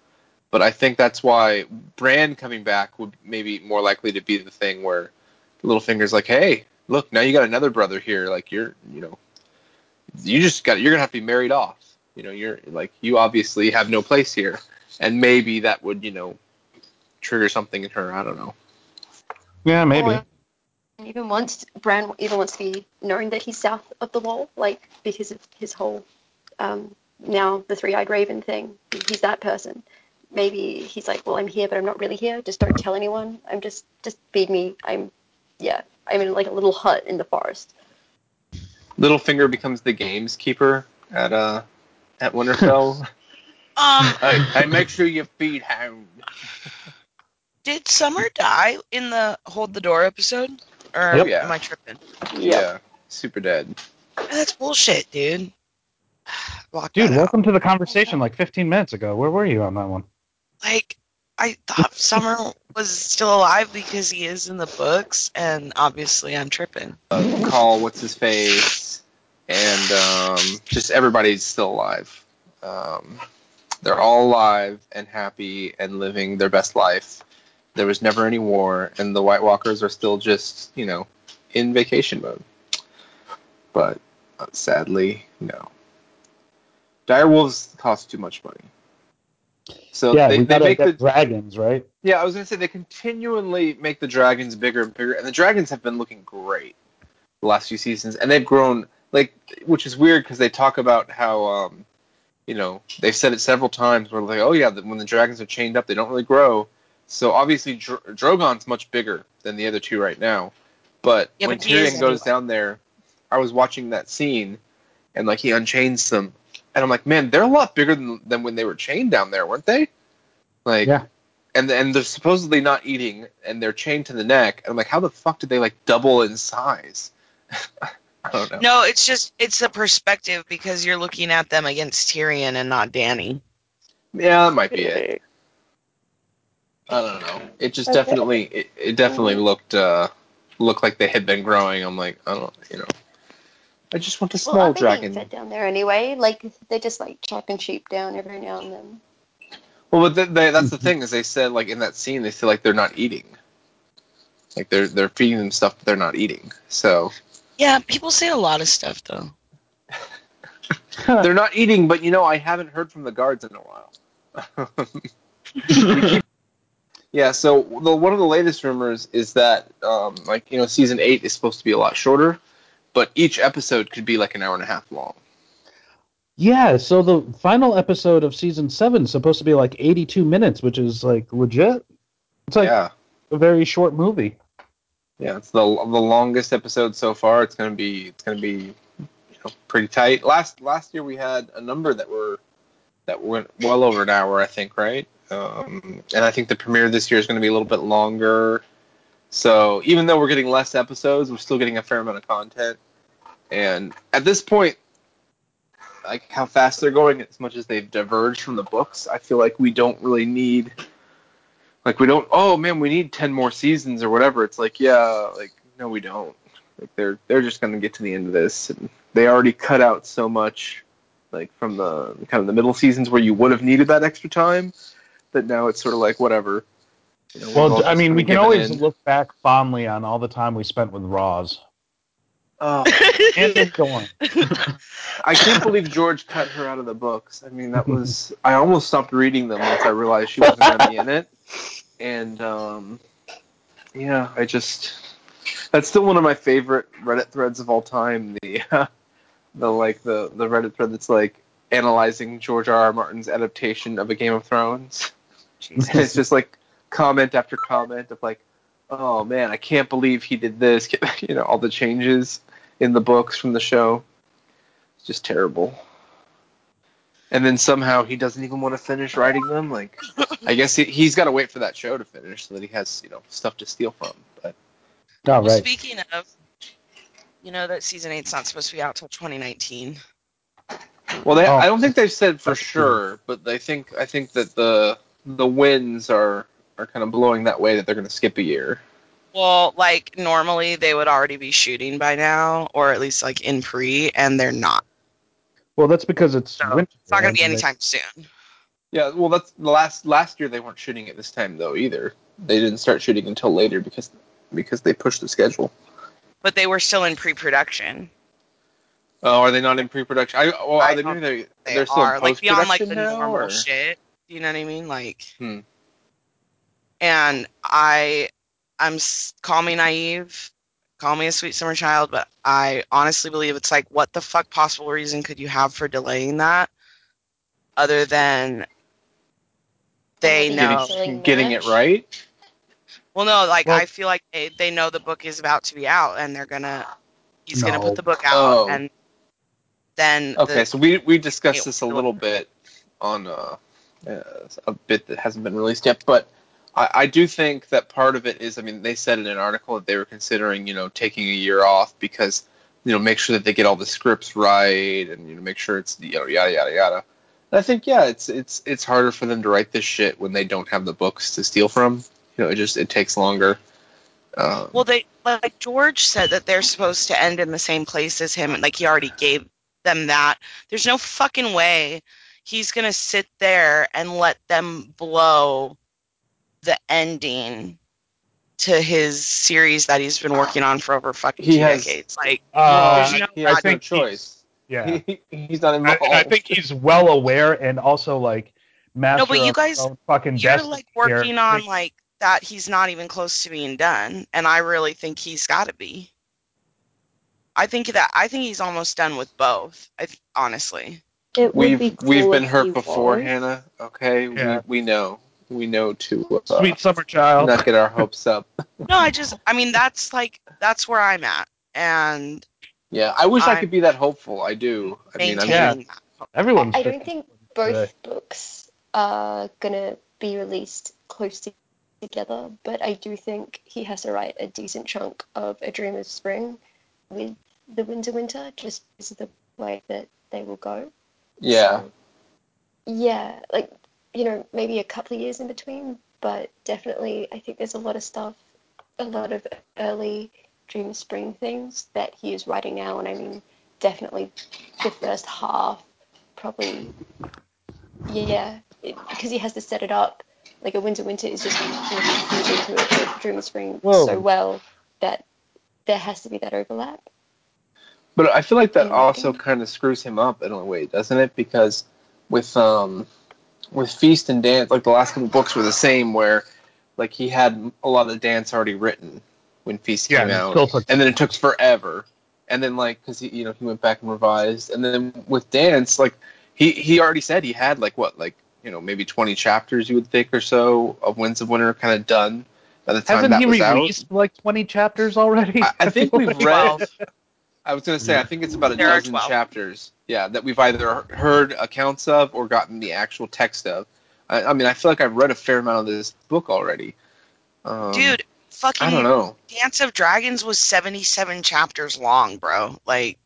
but I think that's why Bran coming back would maybe more likely to be the thing where Littlefinger's like, hey, look, now you got another brother here. Like you're, you know, you just got you're gonna have to be married off. You know, you're like you obviously have no place here, and maybe that would you know trigger something in her. I don't know. Yeah, maybe. Or even wants Bran even wants to be knowing that he's south of the wall, like because of his whole um, now the three-eyed raven thing. He's that person. Maybe he's like, well, I'm here, but I'm not really here. Just don't tell anyone. I'm just just feed me. I'm yeah. I'm in like a little hut in the forest. Littlefinger becomes the gamekeeper at uh at Winterfell. Um, I, I make sure you feed Hound. did Summer die in the Hold the Door episode? Or Yep. Yeah. am I tripping? Yeah, super dead. That's bullshit, dude. Block Dude, that out. welcome to the conversation like 15 minutes ago. Where were you on that one? Like, I thought Summer was still alive because he is in the books, and obviously I'm tripping. Uh, call what's his face, and um, just everybody's still alive. Um, they're all alive and happy and living their best life. There was never any war, and the White Walkers are still just you know in vacation mode. But uh, sadly, no. Dire wolves cost too much money. So yeah, they, we they make the dragons, right? yeah, I was gonna say they continually make the dragons bigger and bigger, and the dragons have been looking great the last few seasons, and they've grown like, which is weird because they talk about how, um, you know, they've said it several times where like, oh yeah, when the dragons are chained up, they don't really grow. So obviously, Dr- Drogon's much bigger than the other two right now, but Yeah, when but Tyrion goes anyway. down there, I was watching that scene, and like he unchains them, and I'm like, man, they're a lot bigger than than when they were chained down there, weren't they? Like, Yeah. and and they're supposedly not eating, and they're chained to the neck. And I'm like, how the fuck did they like double in size? I don't know. No, it's just it's a perspective because you're looking at them against Tyrion and not Dany. Yeah, that might be it. I don't know. It just Okay. definitely, it, it definitely looked uh looked like they had been growing. I'm like, I don't, you know. I just want a small well, they being dragon. fed down there anyway? Like they just like chopping sheep down every now and then. Well, but th they, that's the thing is they said like in that scene they feel like they're not eating. Like they're they're feeding them stuff, but they're not eating. So Yeah, people say a lot of stuff though. they're not eating, but you know I haven't heard from the guards in a while. yeah, so the, one of the latest rumors is that um, like you know season eight is supposed to be a lot shorter, but each episode could be like an hour and a half long. Yeah, so the final episode of season seven is supposed to be like 82 minutes, which is like legit. It's like yeah, a very short movie. yeah, it's the the longest episode so far. It's gonna be it's gonna be you know pretty tight. Last last year we had a number that were that went well over an hour, I think, right? Um, and I think the premiere this year is going to be a little bit longer. So even though we're getting less episodes, we're still getting a fair amount of content. And at this point, like how fast they're going, as much as they've diverged from the books, I feel like we don't really need, like we don't. Oh man, we need ten more seasons or whatever. It's like yeah, like no, we don't. Like they're they're just going to get to the end of this, and they already cut out so much like from the kind of the middle seasons where you would have needed that extra time that now it's sort of like whatever you know, Well, I mean, we can always in. look back fondly on all the time we spent with Ros. Oh, And then go on. I can't believe George cut her out of the books. I mean, that was I almost stopped reading them once I realized she wasn't going to be in it, and um, yeah, I just that's still one of my favorite Reddit threads of all time. The uh, the like the the Reddit thread that's like analyzing George R. R. Martin's adaptation of a Game of Thrones. Jesus. And it's just like comment after comment of like, oh man, I can't believe he did this. You know, all the changes in the books from the show. It's just terrible. And then somehow he doesn't even want to finish writing them. Like, I guess he, he's got to wait for that show to finish so that he has, you know, stuff to steal from. But Oh, Well, speaking of, you know that season eight's not supposed to be out till 2019. well, they, Oh. I don't think they've said for That's sure, but they think I think that the the winds are are kind of blowing that way that they're going to skip a year. Well, like normally they would already be shooting by now, or at least like in pre, and they're not. Well, that's because it's So winter. it's not going to be and they- anytime soon. Yeah, well, that's the last last year they weren't shooting it this time though either. They didn't start shooting until later because because they pushed the schedule. But they were still in pre-production. Oh, are they not in pre-production? I well, I are they don't maybe they, They they're still are in like beyond like the post-production now, normal or- shit. You know what I mean? Like, Hmm. and I, I'm call me naive, call me a sweet summer child, but I honestly believe it's like, what the fuck possible reason could you have for delaying that, other than they Maybe know? Getting, getting it right. Well, no, like Well- I feel like they, they know the book is about to be out, and they're gonna he's gonna put the book out, Oh. and then Okay, the, so we we discussed it- this a little bit on uh, a bit that hasn't been released yet, but I, I do think that part of it is, I mean, they said in an article that they were considering, you know, taking a year off because, you know, make sure that they get all the scripts right and you know make sure it's you know yada yada yada. And I think yeah, it's it's it's harder for them to write this shit when they don't have the books to steal from. You know, it just it takes longer. Um, Well, they like George said that they're supposed to end in the same place as him, and like he already gave them that. There's no fucking way he's gonna sit there and let them blow the ending to his series that he's been working on for over fucking He two has- decades. Like, Uh, There's no- he has I no think choice. Yeah. He, he's not And involved. and I think he's well aware and also like master No, but you guys- fucking you're like working here. on like that. He's not even close to being done, and I really think he's got to be. I think that I think he's almost done with both. I th- honestly. It we've be cool we've been hurt before, was. Hannah. Okay, Yeah. we, we know we know to uh, Sweet summer child. not get our hopes up. No, I just I mean that's like that's where I'm at, and Yeah, I wish I I'm could be that hopeful. I do. I mean, I'm Yeah. that. Everyone's I don't think both today. books are gonna be released close to- together, but I do think he has to write a decent chunk of A Dream of Spring with the Winter Winter, just because of the way that they will go. Yeah. So, yeah, like you know, maybe a couple of years in between, but definitely, I think there's a lot of stuff, a lot of early Dream of Spring things that he is writing now, and I mean, definitely the first half, probably, yeah, it, because he has to set it up. Like a Winter Winter is just fusing into a, a Dream of Spring Whoa. so well that there has to be that overlap. But I feel like that In also writing. kind of screws him up in a way, doesn't it? Because with um with Feast and Dance, like the last couple books were the same, where like he had a lot of dance already written when Feast Yeah, came out, took- and then it took forever, and then like because he you know he went back and revised, and then with Dance, like he he already said he had like what like you know maybe twenty chapters you would think or so of Winds of Winter kind of done by the time Hasn't that he was out. released like 20 chapters already? I, I think we've like- read. I was gonna say I think it's about a There dozen chapters. Yeah, that we've either heard accounts of or gotten the actual text of. I, I mean, I feel like I've read a fair amount of this book already. Um, Dude, fucking I don't know. Dance of Dragons was 77 chapters long, bro. Like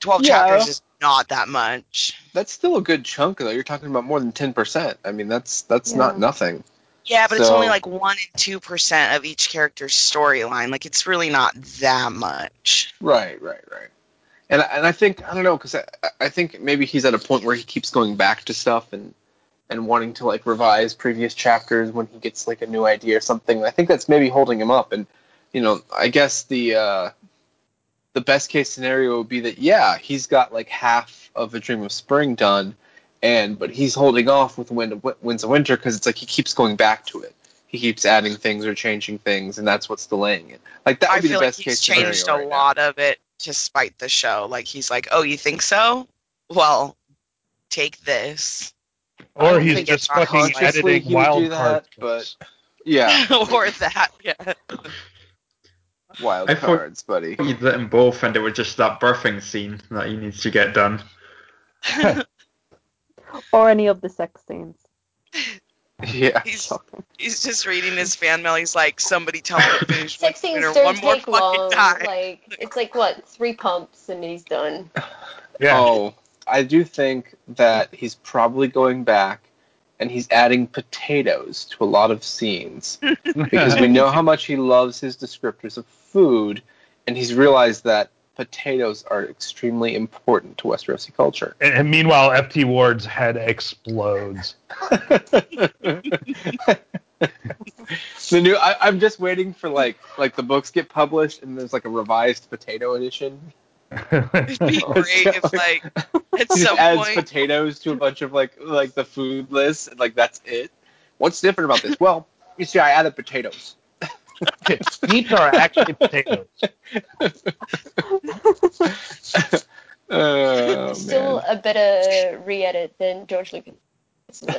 12 Yeah. chapters is not that much. That's still a good chunk though. You're talking about more than ten percent. I mean, that's that's Yeah. not nothing. Yeah, but it's only like 1 and 2% of each character's storyline. Like it's really not that much. Right, right, right. And I- and I think I don't know because I I think maybe he's at a point where he keeps going back to stuff and and wanting to like revise previous chapters when he gets like a new idea or something. I think that's maybe holding him up. And you know, I guess the uh, the best case scenario would be that yeah, he's got like half of a Dream of Spring done, and but he's holding off with Wind of, Winds of Winter because it's like he keeps going back to it. He keeps adding things or changing things, and that's what's delaying it. Like that would I be feel the like best he's case changed a right now. lot of it to spite the show. Like he's like, "Oh, you think so? Well, take this." Or he's just fucking consciously editing he wild do that, cards. but- Yeah, or that, yeah. wild I thought- cards, buddy. You'd let them both, and it was just that birthing scene that he needs to get done. Or any of the sex scenes. Yeah. He's Shocking. he's just reading his fan mail. He's like, somebody tell me to finish Sex scenes don't one more take fucking long. time. Like it's like what three pumps and he's done. Yeah. Oh, I do think that he's probably going back and he's adding potatoes to a lot of scenes because we know how much he loves his descriptors of food, and he's realized that potatoes are extremely important to Westerosi culture. and, and meanwhile, FT Ward's head explodes. the new I, I'm just waiting for like like the books get published and there's like a revised potato edition. It'd be great if like at He some just adds point potatoes to a bunch of like like the food list and like that's it. What's different about this? Well, you see, I added potatoes. Meats are actually potatoes. oh, Still man. a better re-edit than George Lucas.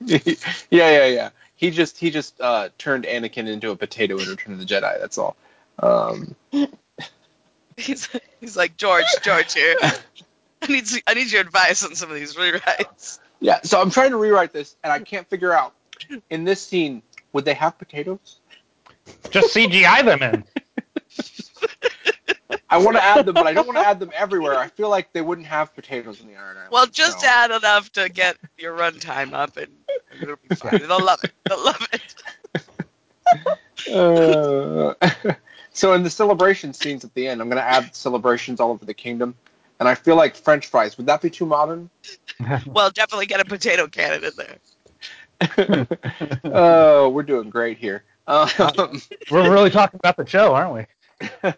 yeah, yeah, yeah. He just he just uh, turned Anakin into a potato in Return of the Jedi. That's all. Um, he's he's like George, George here. I need I need your advice on some of these rewrites. yeah. So I'm trying to rewrite this, and I can't figure out in this scene would they have potatoes? Just CGI them in. I want to add them, but I don't want to add them everywhere. I feel like they wouldn't have potatoes in the Iron Island. Well, just so. add enough to get your runtime up, and it'll be fine. They'll love it. They'll love it. Uh, so in the celebration scenes at the end, I'm going to add celebrations all over the kingdom, and I feel like French fries. Would that be too modern? Well, definitely get a potato cannon in there. oh, we're doing great here. Um, We're really talking about the show, aren't we?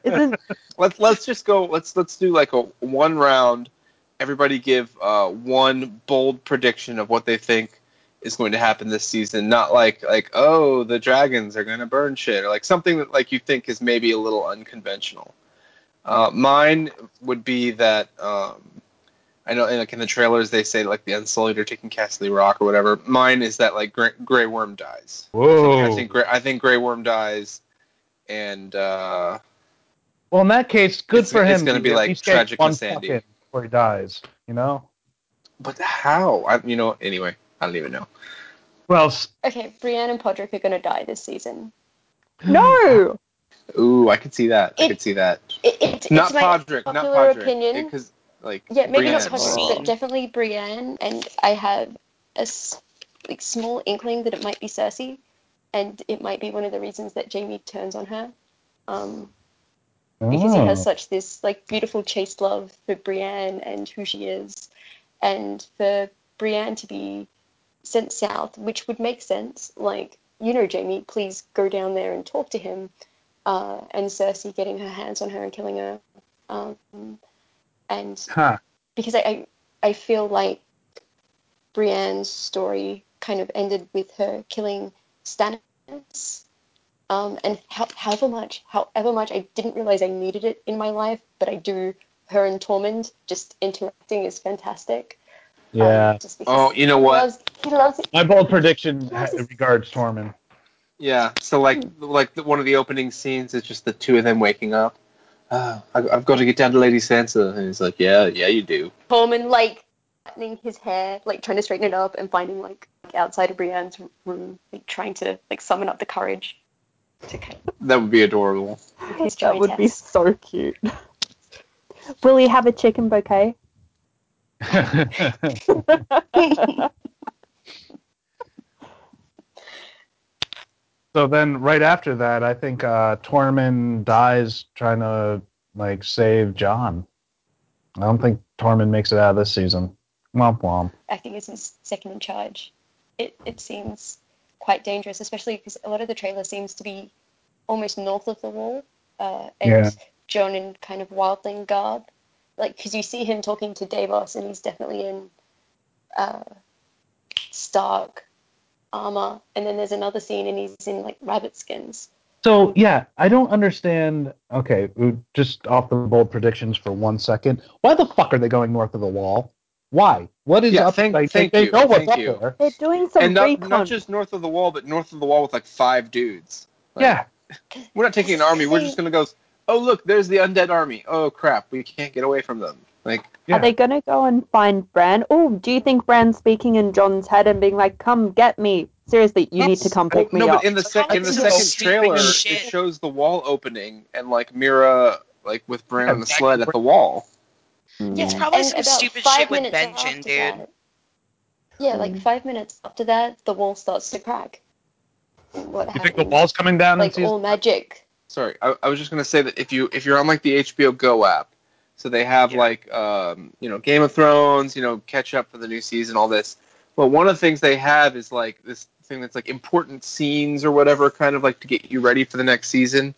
Isn't let's let's just go. Let's let's do like a one round. Everybody give uh, one bold prediction of what they think is going to happen this season. Not like like oh the dragons are going to burn shit or like something that like you think is maybe a little unconventional. Uh, mine would be that um, I know like in the trailers they say like the Unsullied are taking Casterly Rock or whatever. Mine is that like Grey, Grey Worm dies. Whoa. I think Grey, I think Grey Worm dies, and uh, Well, in that case, good for him. it's gonna be like least gets Tragic one Missandei. fucking before he dies. You know. but how? I, you know, anyway, I don't even know. Well, Okay, Brienne and Podrick are gonna die this season. no. Ooh, I could see that. I could see that. It, it, Not it's Podrick, not Podrick. opinion. Because like Yeah, maybe Brienne. not Podrick, Scene. but definitely Brienne. And I have a like small inkling that it might be Cersei, and it might be one of the reasons that Jaime turns on her, um, because he has Oh. such this like beautiful chaste love for Brienne and who she is, and for Brienne to be sent south, which would make sense. Like you know, Jaime, please go down there and talk to him, uh, and Cersei getting her hands on her and killing her. Um, and Huh. because I, I I feel like Brienne's story kind of ended with her killing Stannis. Um, and how, however much, however much I didn't realize I needed it in my life, but I do. Her and Tormund just interacting is fantastic. Um, Yeah. just because Oh, you know he what? loves, he loves it. My bold prediction ha- regards Tormund. Yeah. So like like the, one of the opening scenes is just the two of them waking up. Uh, I, I've got to get down to Lady Sansa, and he's like, "Yeah, yeah, you do." Tormund like flattening his hair, like trying to straighten it up, and finding like outside of Brienne's room, like trying to like summon up the courage to kind That would be adorable. his That would be so cute. Will he have a chicken bouquet? so then, right after that, I think uh, Tormund dies trying to like save Jon. I don't think Tormund makes it out of this season. Womp womp. acting as his second in charge. It it seems quite dangerous, especially because a lot of the trailer seems to be almost north of the wall, uh, and Yeah. Jon in kind of wildling garb, like because you see him talking to Davos, and he's definitely in uh, Stark armor, and then there's another scene, and he's in like rabbit skins. So yeah, I don't understand. Okay, just off the bold predictions for one second. Why the fuck are they going north of the wall? Why? What is Yeah, up? thank- like, thank they, you, they know what's thank up you. there. They're doing some and not, not just north of the wall, but north of the wall with like five dudes. Like, Yeah. We're not taking an army. We're just gonna go. Oh look, there's the undead army. Oh crap, we can't get away from them. Like Yeah. Are they gonna go and find Bran? Oh, do you think Bran's speaking in Jon's head and being like, "Come get me"? Seriously, you need to come well, pick me no, up. but in the sec- in the second trailer, shit. it shows the wall opening and like Meera like with Bran Yeah, on the sled at the wall. Yeah, It's mm. probably and some about stupid five shit with minutes Benjen, after dude. that- yeah, like mm. five minutes after that, the wall starts to crack. What You happens? think the wall's coming down like all magic. Sorry, I, I was just gonna say that if you if you're on like the HBO Go app, so they have Yeah. like um, you know Game of Thrones, you know catch up for the new season, all this. But one of the things they have is like this thing that's like important scenes or whatever, kind of like to get you ready for the next season.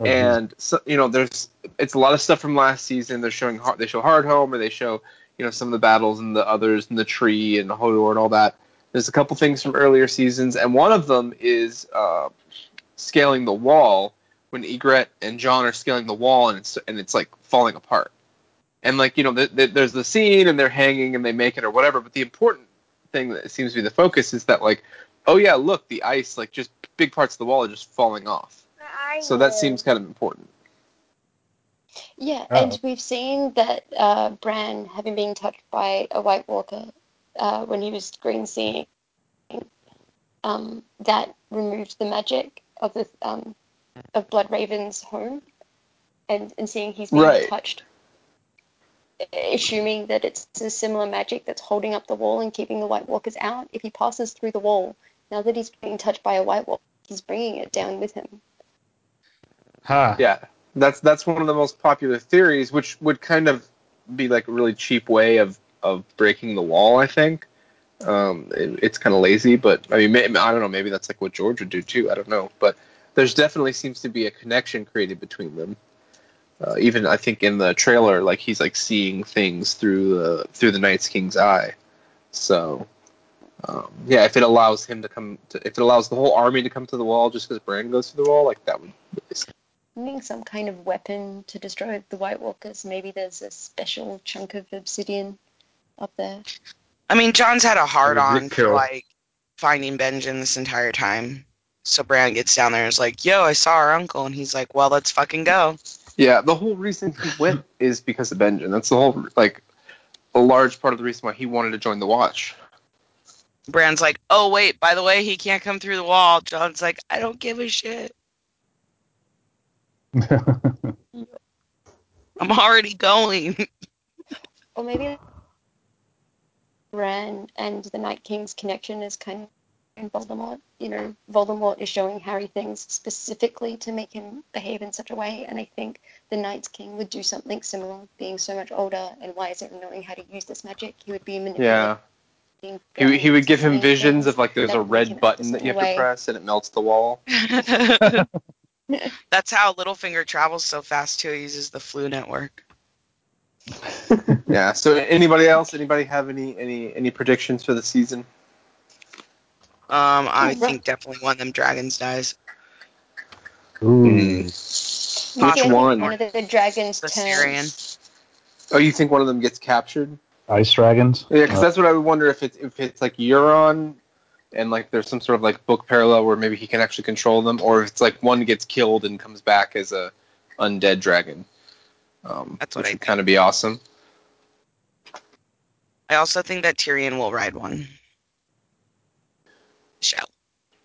Oh, and so, you know there's it's a lot of stuff from last season. They're showing they show Hardhome or they show you know some of the battles and the others and the tree and Hodor and all that. There's a couple things from earlier seasons, and one of them is uh, scaling the wall when Ygritte and Jon are scaling the wall and it's and it's like falling apart. And like you know, th- th- there's the scene and they're hanging and they make it or whatever. But the important thing that seems to be the focus is that like, oh yeah, look, the ice like just big parts of the wall are just falling off. So that seems kind of important. Yeah, Oh. and we've seen that uh, Bran, having been touched by a White Walker uh, when he was green seeing, um, that removed the magic of the um, of Bloodraven's home, and and seeing he's being Right. touched, assuming that it's a similar magic that's holding up the wall and keeping the White Walkers out. If he passes through the wall, now that he's being touched by a White Walker, he's bringing it down with him. Huh. Yeah, that's that's one of the most popular theories, which would kind of be like a really cheap way of of breaking the wall. I think um, it, it's kind of lazy, but I mean, may, I don't know. Maybe that's like what George would do too. I don't know, but there's definitely seems to be a connection created between them. Uh, even I think in the trailer, like he's like seeing things through the through the Night's King's eye. So um, yeah, if it allows him to come, to, if it allows the whole army to come to the wall just because Bran goes through the wall, like that would. Needing some kind of weapon to destroy the White Walkers. Maybe there's a special chunk of obsidian up there. I mean, Jon's had a hard on for like finding Benjen this entire time. So Bran gets down there and is like, "Yo, I saw our uncle," and he's like, "Well, let's fucking go." Yeah, the whole reason he went is because of Benjen. That's the whole like a large part of the reason why he wanted to join the Watch. Bran's like, "Oh wait, by the way, he can't come through the wall." Jon's like, "I don't give a shit. I'm already going." Well, maybe Bran and the Night King's connection is kind of in Voldemort. You know, Voldemort is showing Harry things specifically to make him behave in such a way, and I think the Night King would do something similar, being so much older and wiser and knowing how to use this magic. He would be manipulating. Yeah, he, he would give him visions of like there's a would make him red button that you have to press and it melts the wall. That's how Littlefinger travels so fast too. He uses the Floo Network. Yeah. So anybody else? Anybody have any any any predictions for the season? Um, I Oh, think definitely one of them dragons dies. Ooh. Mm. Which one? One of the dragons The turns. Syrian. Oh, you think one of them gets captured? Ice dragons. Yeah, because Uh, that's what I would wonder if it's if it's like Euron, and like there's some sort of like book parallel where maybe he can actually control them, or if it's like one gets killed and comes back as a undead dragon. Um, That's what I would kind of be awesome. I also think that Tyrion will ride one. Shall.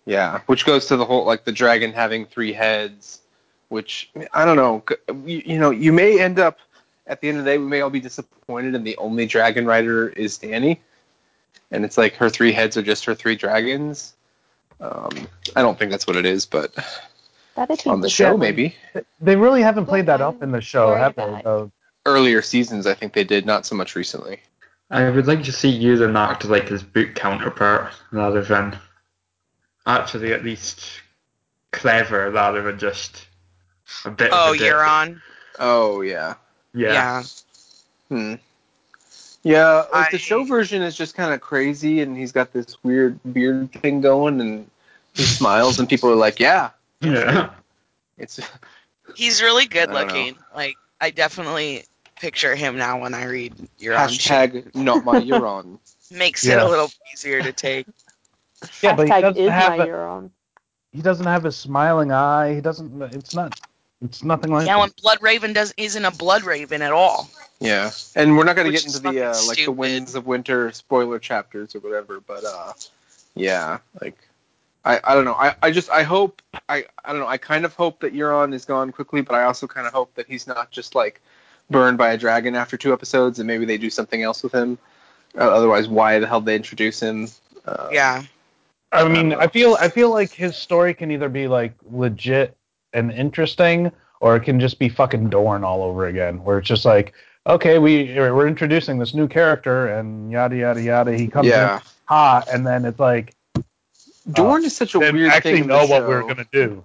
Yeah, which goes to the whole like the dragon having three heads, which I don't know. You, you know, you may end up at the end of the day, we may all be disappointed, and the only dragon rider is Dany, and it's like her three heads are just her three dragons. Um, I don't think that's what it is, but That'd be on the show maybe. They really haven't played that up in the show, have they? though? Earlier seasons, I think they did, not so much recently. I would like to see Euron act like his boot counterpart rather than actually at least clever rather than just a bit Oh, of a dick. Euron. Oh yeah. Yeah. Yeah. Hmm. Yeah, like the show version is just kind of crazy, and he's got this weird beard thing going, and he smiles, and people are like, "Yeah, Yeah. it's He's really good I know. looking. Like I definitely picture him now when I read Euron Hashtag not my Euron. Makes it a little easier to take. Yeah, but he doesn't is have my a, Euron. he doesn't have a smiling eye. He doesn't. It's not. It's nothing like. Yeah, that. when Bloodraven does isn't a Bloodraven at all. Yeah, and we're not going to get into the uh, fucking like the. Winds of Winter spoiler chapters or whatever, but uh, yeah, like I, I don't know. I, I just I hope I I don't know. I kind of hope that Euron is gone quickly, but I also kind of hope that he's not just like burned by a dragon after two episodes, and maybe they do something else with him. Uh, otherwise, why the hell did they introduce him? Uh, Yeah. I mean. I feel I feel like his story can either be like legit and interesting, or it can just be fucking Dorne all over again, where it's just like, okay, we we're introducing this new character and yada yada yada. He comes yeah. in hot, and then it's like, uh, Dorne is such a didn't weird actually thing. in know the what show. we're gonna do.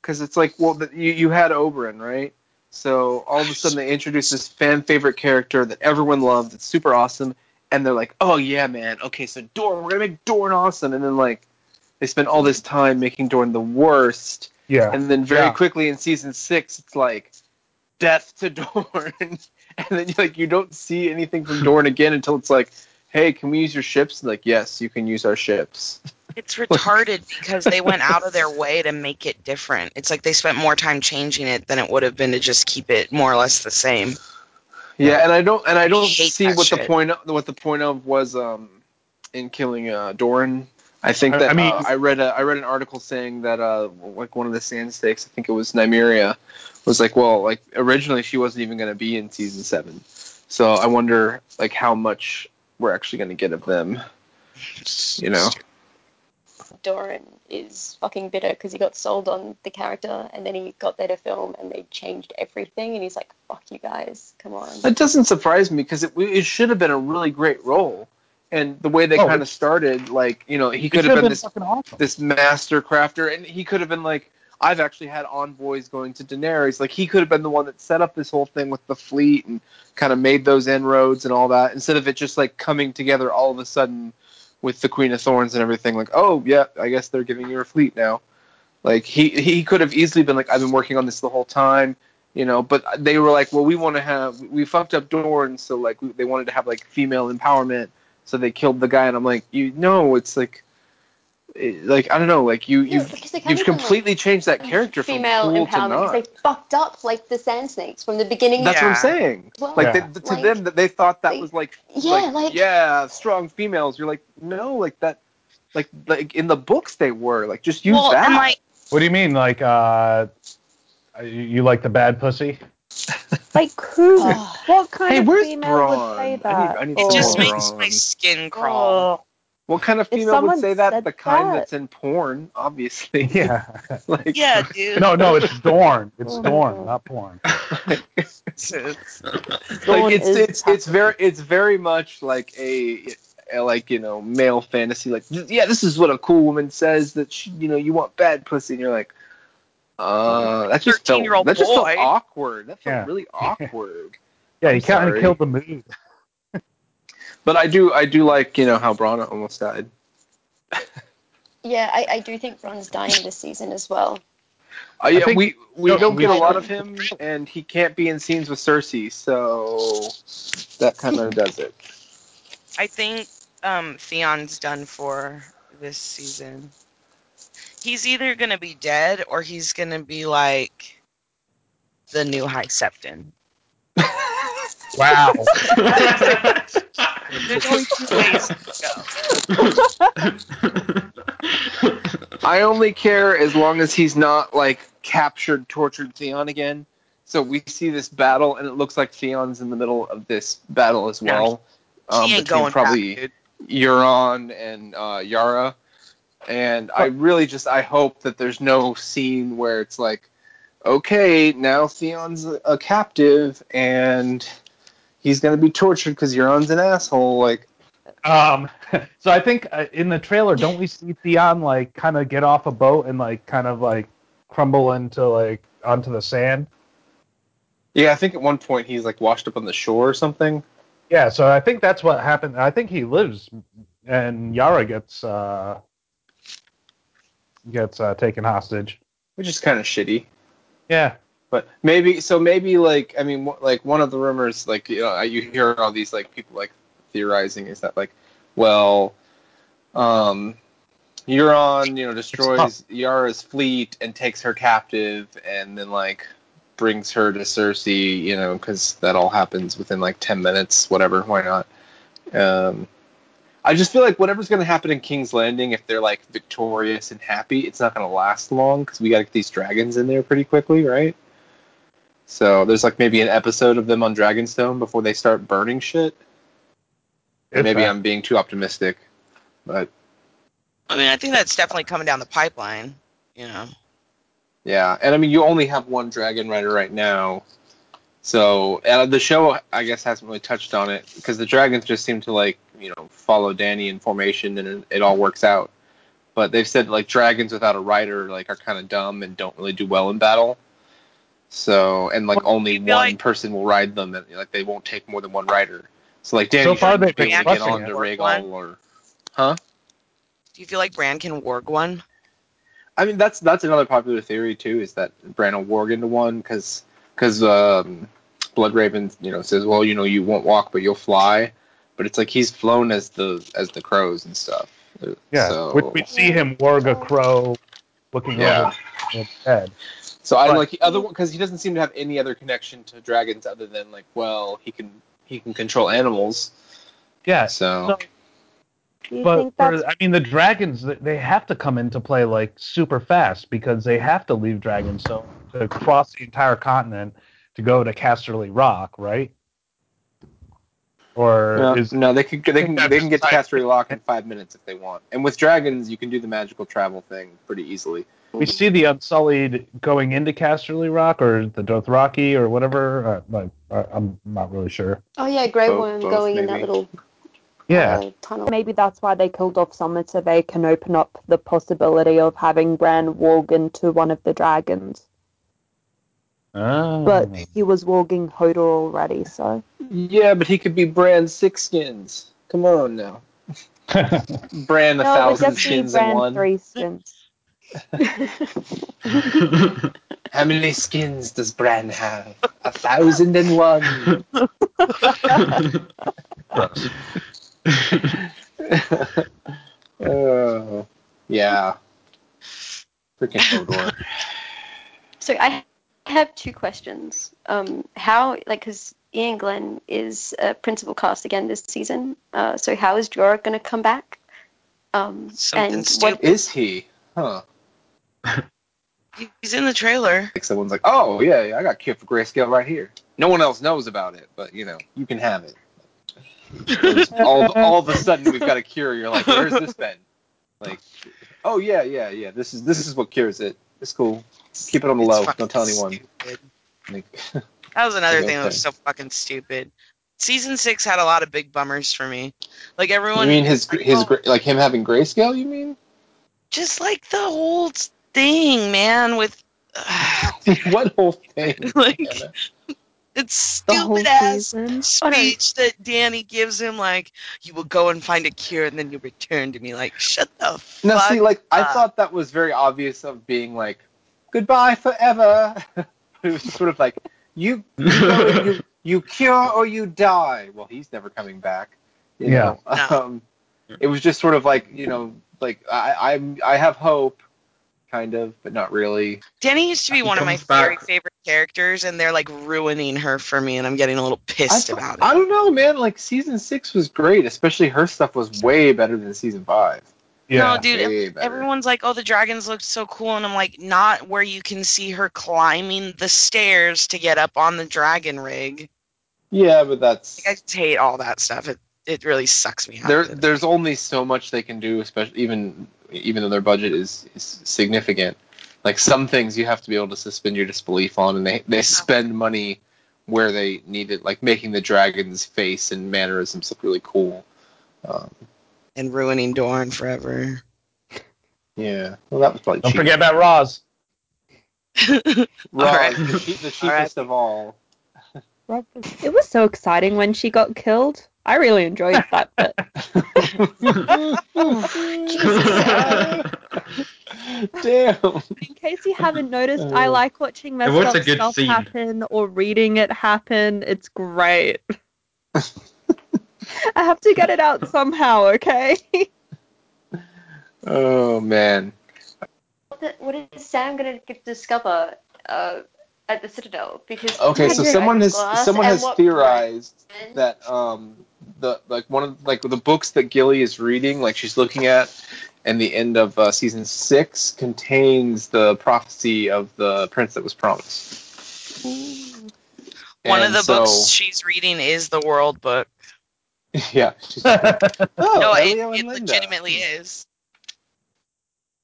because it's like, well, the, you you had Oberyn, right? So all of a sudden they introduce this fan favorite character that everyone loved. It's super awesome, and they're like, oh yeah, man, okay, so Dorne, we're gonna make Dorne awesome, and then like they spend all this time making Dorne the worst, Yeah, and then very Yeah. quickly in season six, it's like death to Dorne, and then like you don't see anything from Dorne again until it's like, hey, can we use your ships? And like, yes, you can use our ships. It's retarded because they went out of their way to make it different. It's like they spent more time changing it than it would have been to just keep it more or less the same. Yeah, and I don't and I don't hate see that what the point of, what the point of was um in killing uh Doran. I think I- that I mean- uh, I read a I read an article saying that uh like one of the Sand Snakes, I think it was Nymeria, was like, well, like originally she wasn't even going to be in season 7. So I wonder like how much we're actually going to get of them, you know. Doran is fucking bitter because he got sold on the character and then he got there to film and they changed everything and he's like, fuck you guys, come on. That doesn't surprise me because it it should have been a really great role. And the way they Oh, kind of started, like, you know, he could have been this awesome. this master crafter, and he could have been like, I've actually had envoys going to Daenerys. Like he could have been the one that set up this whole thing with the fleet and kind of made those inroads and all that, instead of it just like coming together all of a sudden with the Queen of Thorns and everything. Like, oh yeah, I guess they're giving you a fleet now. Like he he could have easily been like, I've been working on this the whole time, you know. But they were like, well, we want to have we fucked up Dorne, so like they wanted to have like female empowerment, so they killed the guy, and I'm like, you know, it's like. It- Like I don't know, like you Yeah, you've because they can't you've even, like, completely changed that character from female cool to empowerment not. because they fucked up like the Sand Snakes from the beginning. That's what I'm saying. Well, Like Yeah. they, to Like, them, that they thought that they- was like, yeah, like, yeah, strong females. You're like, no, like that, like like in the books they were like just use well, that. and like What do you mean? Like, uh, you- you like the bad pussy? Like who? Oh. what kind Hey, of where's female Bronn? would say I need- I need it just makes Bronn. my skin crawl. Oh. What kind of female would say that? The kind that- that's in porn, obviously. Yeah. like Yeah, dude. no, no, it's Dorne. It's Oh my Dorne, not porn. It's- it's- Dawn like it's is it's it's very it's very much like a, a like you know male fantasy like yeah this is what a cool woman says that she, you know you want bad pussy and you're like uh that just felt 13-year-old that just felt awkward that felt Yeah. really awkward Yeah, I'm you kind sorry. of killed the mood. But I do I do like you know how Brana almost died Yeah, I, I do think Bronn's dying this season as well. uh, yeah think- we we no, don't we get a lot of him and he can't be in scenes with Cersei so that kind of does it I think um, Theon's done for this season. He's either gonna be dead or he's gonna be like the new High Septon. Wow. There's only two ways to go. I only care as long as he's not like captured, tortured Theon again. So we see this battle, and it looks like Theon's in the middle of this battle as No, well. Um, he ain't between going probably back. Euron and uh, Yara. And I really just I hope that there's no scene where it's like, okay, now Theon's a, a captive and he's gonna be tortured because Euron's an asshole. Like, Um, so I think uh, in the trailer, don't we see Theon like kind of get off a boat and like kind of like crumble into like onto the sand? yeah, I think at one point he's like washed up on the shore or something. Yeah, so I think that's what happened. I think he lives, and Yara gets uh gets uh, taken hostage. which is kind of shitty. Yeah, But maybe so maybe like I mean like one of the rumors like you know you hear all these like people like theorizing is that like well um Euron you know destroys Yara's fleet and takes her captive and then like brings her to Cersei you know because that all happens within like 10 minutes whatever why not um I just feel like whatever's going to happen in King's Landing, if they're like victorious and happy, it's not going to last long because we got to get these dragons in there pretty quickly, right? So there's like maybe an episode of them on Dragonstone before they start burning shit. If maybe that- I'm being too optimistic, but I mean, I think that's definitely coming down the pipeline. You know. yeah. And I mean, you only have one dragon rider right now, so and uh, the show I guess hasn't really touched on it because the dragons just seem to like you know follow Dany in formation and it, it all works out. But they've said like dragons without a rider like are kind of dumb and don't really do well in battle. So and like Well, only one like- person will ride them and like they won't take more than one rider. So like Dany So far should they've be been able to get on it. to One. Rhaegal or Do you feel like Bran can warg one? I mean, that's that's another popular theory too, is that Bran will warg into one because because um, Bloodraven, you know, says, well, you know, you won't walk, but you'll fly. But it's like he's flown as the as the crows and stuff. Yeah, So, we, we see him warg a crow looking Yeah. over his head. So I Right. like other one because he doesn't seem to have any other connection to dragons other than like, well, he can he can control animals. Yeah, So so, but for, I mean, the dragons they- they have to come into play like super fast because they have to leave Dragonstone to cross the entire continent to go to Casterly Rock, right? Or no, is no, they can they can they can get to Casterly Rock in five minutes if they want. And with dragons, you can do the magical travel thing pretty easily. We see the Unsullied going into Casterly Rock or the Dothraki or whatever? Uh, like, I- I'm not really sure. Oh yeah, Grey Worm both, going in that little Yeah, uh, tunnel. maybe that's why they killed off Summer so they can open up the possibility of having Bran walk into one of the dragons. Oh. But he was walking Hodor already, so Yeah, but he could be Bran six skins. Come on now. Bran a no, it would thousand just be skins in Bran one. three skins. How many skins does Bran have? A thousand and one. oh, yeah. Freaking Hodor. So I have two questions. Um, how like because Iain Glen is a principal cast again this season. Uh, so how is Jorah going to come back? Um, Something and stupid. what? Is he? Huh. He's in the trailer. Like someone's like, oh yeah, yeah, I got Cure for Grayscale right here. No one else knows about it, but you know, you can have it. all, all of a sudden, we've got a cure. You're like, where's this been? Like, oh yeah, yeah, yeah. This is this is what cures it. It's cool. Keep it on the low. Don't tell anyone. Like, That was another Okay. thing that was so fucking stupid. Season six had a lot of big bummers for me. Like everyone. you mean his his like him having grayscale? You mean? just like the whole thing, man. With what whole thing? like Anna? it's stupid ass season. speech that Dany gives him. Like you will go and find a cure, and then you return to me. Like shut the fuck. No, see, like I thought that was very obvious of being like, goodbye forever. it was sort of like you you, go you you cure or you die. Well, he's never coming back. You Yeah. know? No. Um, it was just sort of like you know, like I I'm I have hope, kind of, but not really. Dany used to be He one of my back. very favorite characters, and they're like ruining her for me, and I'm getting a little pissed th- about it. I don't know, man. Like season six was great, especially her stuff was way better than season five. yeah. No, dude, everyone's like, "Oh, the dragons look so cool," and I'm like, "Not where you can see her climbing the stairs to get up on the dragon rig." Yeah, but that's Like, I just hate all that stuff. It it really sucks me out. there there's only so much they can do especially even even though their budget is, is significant like some things you have to be able to suspend your disbelief on and they they spend money where they need it like making the dragon's face and mannerisms look really cool um, and ruining Dorne forever. yeah well that was probably Don't cheap. forget about Ros. Ros, Alright. the, cheap, the cheapest Alright. of all It was so exciting when she got killed. I really enjoyed that bit. Damn. In case you haven't noticed, I Uh, like watching messed up stuff scene. happen or reading it happen. It's great. I have to get it out somehow, okay? Oh man. What is Sam gonna discover uh, at the Citadel? Because Okay, so Dragon someone has someone has theorized Brian- that um the like one of like the books that Gilly is reading, like she's looking at, and the end of uh, season six contains the prophecy of the prince that was promised. One of the so- books she's reading is the World Book. yeah. She's, oh, no, it, and it legitimately is.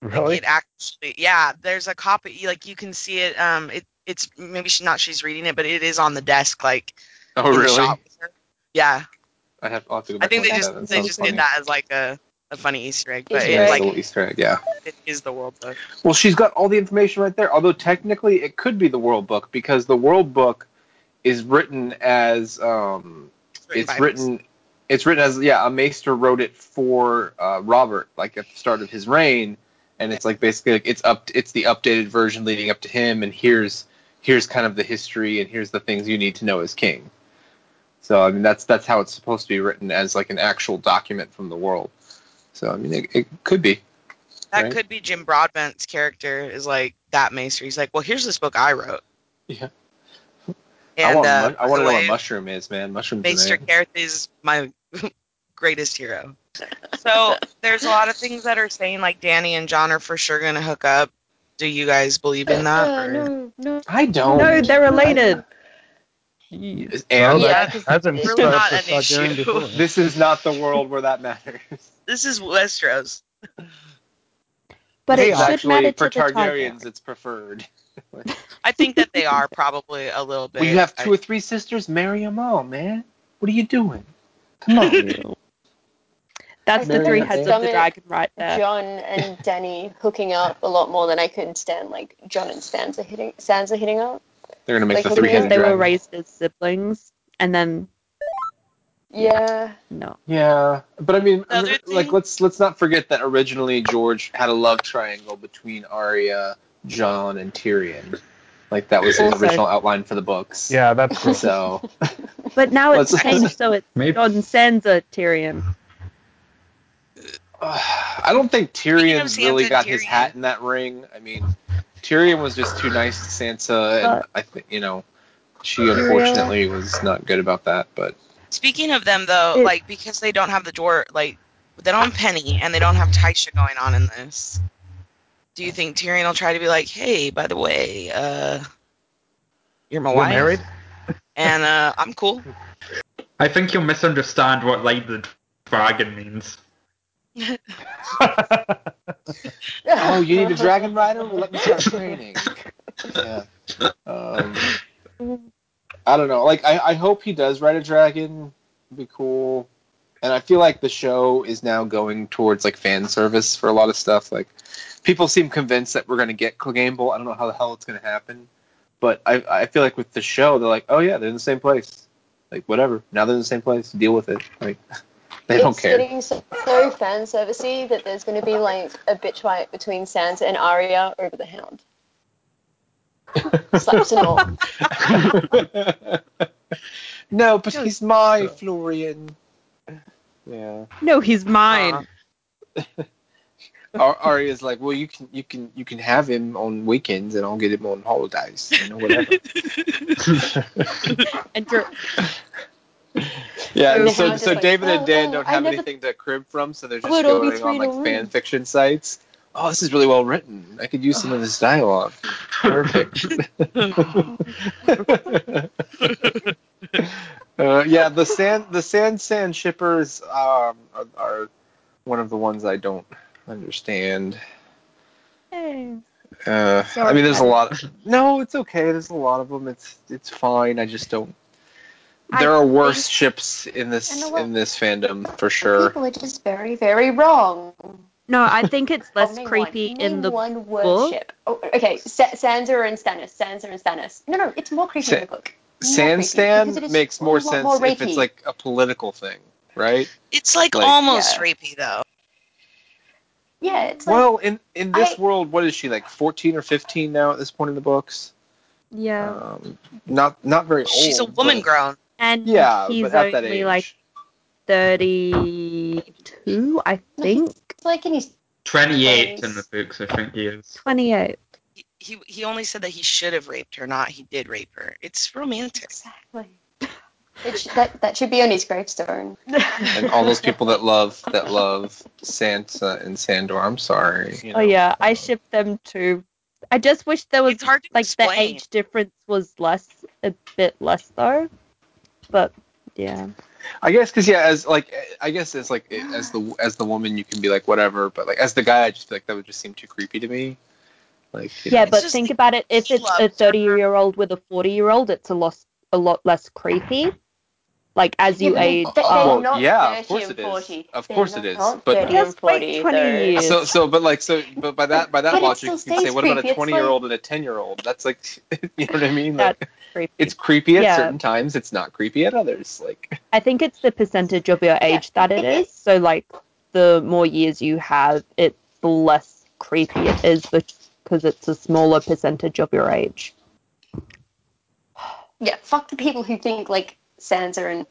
really? It actually, yeah. There's a copy, like you can see it. Um, it it's maybe she, not she's reading it, but it is on the desk, like Oh, really? shop with her. Yeah, I have, I'll have to go I think they just that. That they just funny. did that as like a, a funny Easter egg, but Easter Yeah, it like Easter egg, yeah. it is the World Book. Well, she's got all the information right there. Although technically, it could be the World Book because the World Book is written as um, it's by- written it's written as yeah a maester wrote it for uh, robert like at the start of his reign and it's like basically like it's up it's the updated version leading up to him and here's here's kind of the history and here's the things you need to know as king so i mean that's that's how it's supposed to be written as like an actual document from the world so i mean it, it could be That right? could be Jim Broadbent's character is like that maester. He's like, well, here's this book I wrote. Yeah. And i want, uh, I want to know way, what mushroom is man Mushroom. Maester are is my greatest hero. So there's a lot of things that are saying like Dany and Jon are for sure gonna hook up. Do you guys believe in that? Uh, no, no. i don't no, they're related. Jeez. and Well, Yeah, that 'cause hasn't it's started not an issue. before. this is not the world where that matters This is Westeros. But Hey, it should actually, matter for to the Targaryens, Targaryens. it's preferred. I think that they are probably a little bit. Well, you have I- two or three sisters. Marry them all, man. What are you doing? Come on. That's the three heads of the dragon right there. Jon and Dany hooking up a lot more than I could stand. Like Jon and Sansa hitting Sansa hitting up. They're gonna make Like, the three at- headed They were raised as siblings, and then Yeah. no. Yeah, but I mean, The other like thing- let's let's not forget that originally George had a love triangle between Arya, Jon, and Tyrion. Like that was his Also- original outline for the books. Yeah, that's cool. So But now it's changed, so it's Maybe- Jon Sansa Tyrion. Uh, I don't think Tyrion's Sansa, really got his hat in that ring. I mean, Tyrion was just too nice to Sansa, and I think you know she unfortunately was not good about that. But Speaking of them though, like because they don't have the door, like they don't have Penny and they don't have Tysha going on in this. Do you think Tyrion will try to be like, hey, by the way, uh, you're my You're wife, married? and uh, I'm cool. I think you'll misunderstand what like the dragon means. oh, you need a dragon rider? Well, let me start training. Yeah. Um, I don't know. Like, I, I hope he does ride a dragon. It'd be cool. And I feel like the show is now going towards like fan service for a lot of stuff. Like, people seem convinced that we're going to get Clegane I don't know how the hell it's going to happen, but I I feel like with the show, they're like, oh yeah, they're in the same place. Like, whatever. Now they're in the same place. Deal with it. Like, they don't it's care. getting so, so fan servicey that there's going to be like a bitch fight between Sansa and Arya over the Hound. Slaps and all. no, but he's my Florian. Yeah. No, he's mine. Uh, Ar- Arya's like, well, you can, you can, you can have him on weekends, and I'll get him on holidays. You know, whatever. And Dr- yeah. And and so, so like, David and "Oh, Dan oh, don't have never anything to crib from, so they're just be going on like fan fiction sites. Oh, this is really well written. I could use some of this dialogue. Perfect. uh, yeah, the sand the sand sand shippers um, are, are one of the ones I don't understand. Hey. Uh, I mean, there's a lot. no, it's okay. There's a lot of them. It's it's fine. I just don't. I There are worse think- ships in this You in this fandom for sure. People are just very, very wrong. No, I think it's less name creepy one. in the one word book. ship. Oh, okay, Sa- Sansa and Stannis. Sansa and Stannis. No, no, it's more creepy Sa- in the book. More creepy, because it Sandstand makes more sense more if it's like a political thing. right? It's like, Like- almost Yeah. rapey though. Yeah, it's like Well, in in this I- world, what is she like? 14 or 15 now at this point in the books. Yeah. Um, not not very old. She's a woman grown. And Yeah, he's but at that only age. like 32, I think. it's like in his 28 in the books, I think he is. 28. He, he he only said that he should have raped her, not he did rape her. It's romantic. exactly. It sh- that that should be on his gravestone. and all those people that love that love Sansa and Sandor. I'm sorry. you Oh yeah, I ship them too. I just wish there was It's hard to like the age difference was less, a bit less though. But yeah, I guess because yeah, as like I guess as like as the as the woman you can be like whatever, but like as the guy, I just feel like that would just seem too creepy to me. Like you yeah, know. but think about it. If it's a thirty-year-old with a forty-year-old, it's a lot, a lot less creepy. Like as you Yeah, age they- they're up. Well, not yeah, of course it is. Of They're course not it is, not but- 30 Just and wait 40, 20 they're- years. So so but like so but by that by that But logic, you can say stays what about a twenty year old and a ten year old? That's like you know what I mean? Like, creepy. it's creepy at Yeah. certain times. It's not creepy at others. Like I think it's the percentage of your age that it is. So like the more years you have, it's the less creepy it is because it's a smaller percentage of your age. Yeah, fuck the people who think like Sansa and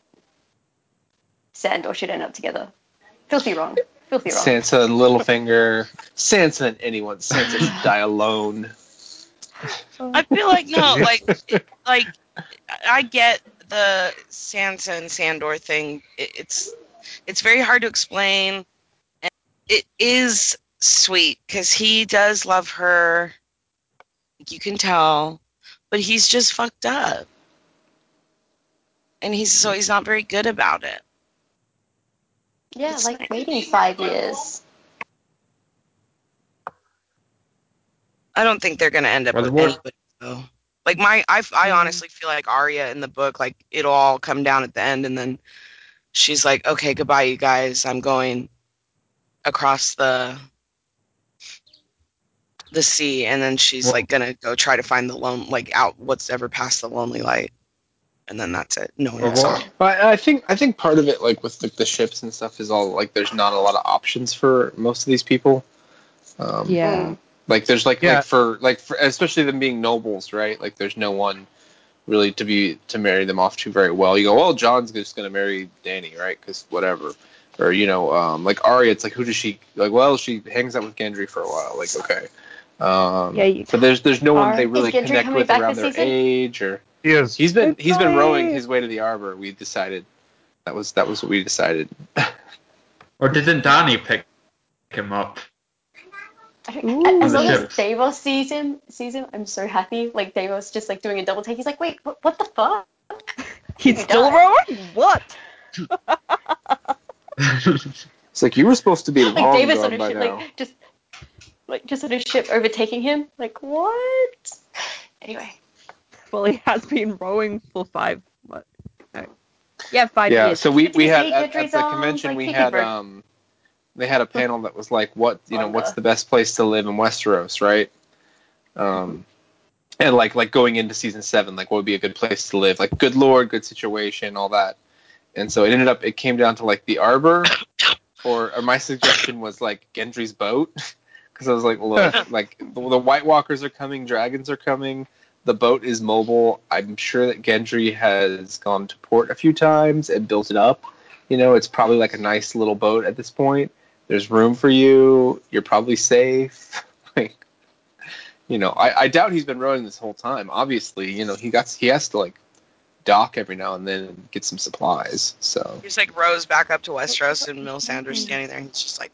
Sandor should end up together. Filthy wrong. Filthy wrong. Sansa and Littlefinger, Sansa and anyone. Sansa should die alone. I feel like no, like like I get the Sansa and Sandor thing. It, it's it's very hard to explain, and it is sweet because he does love her. You can tell, but he's just fucked up, and he's so he's not very good about it. yeah, It's like like- waiting five years. I don't think they're gonna end up Well, with the anybody though. Like my, I, I mm-hmm. honestly feel like Arya in the book, like it'll all come down at the end, and then she's like, "Okay, goodbye, you guys. I'm going across the the sea," and then she's Well- like gonna go try to find the lone, like out what's ever past the lonely light, and then that's it. No one Well, else. what- But I think I think part of it, like with like the ships and stuff, is all like there's not a lot of options for most of these people. Um, Yeah. Like there's like Yeah. like for like for especially them being nobles, right? Like there's no one really to be to marry them off to very well. You go, well, Jon's just gonna marry Dany, right? Because whatever. Or you know, um, like Arya, it's like who does she like? Well, she hangs out with Gendry for a while. Like okay. Um, Yeah, you- but there's there's no one they really connect with around their season? age or He is. he's been he's been rowing his way to the arbor. We decided that was that was what we decided. Or didn't Dany pick him up? I Ooh. don't- As The long as ships. Davos sees him, sees him, I'm so happy. Like Davos just like doing a double take. He's like, wait, what, what the fuck? He's still die. rowing? What? It's like you were supposed to be Like long Davos on gone a by ship, now. like just like just on a ship overtaking him. Like what? Anyway, Well, he has been rowing for five. What? No. Yeah, five yeah, years. so we, we had at, at the convention like we had um they had a panel that was like what you know what's the best place to live in Westeros, right? Um and like like going into season seven, like what would be a good place to live? Like good lord, good situation, all that. And so it ended up it came down to like the arbor or, or my suggestion was like Gendry's boat because I was like, look, like the, the White Walkers are coming, dragons are coming, the boat is mobile. I'm sure that Gendry has gone to port a few times and built it up. You know, it's probably like a nice little boat at this point. There's room for you. You're probably safe. like, you know, I, I doubt he's been rowing this whole time. Obviously, you know, he got he has to like dock every now and then and get some supplies. So He's like rows back up to Westeros, and Melisandre's standing there, and he's just like.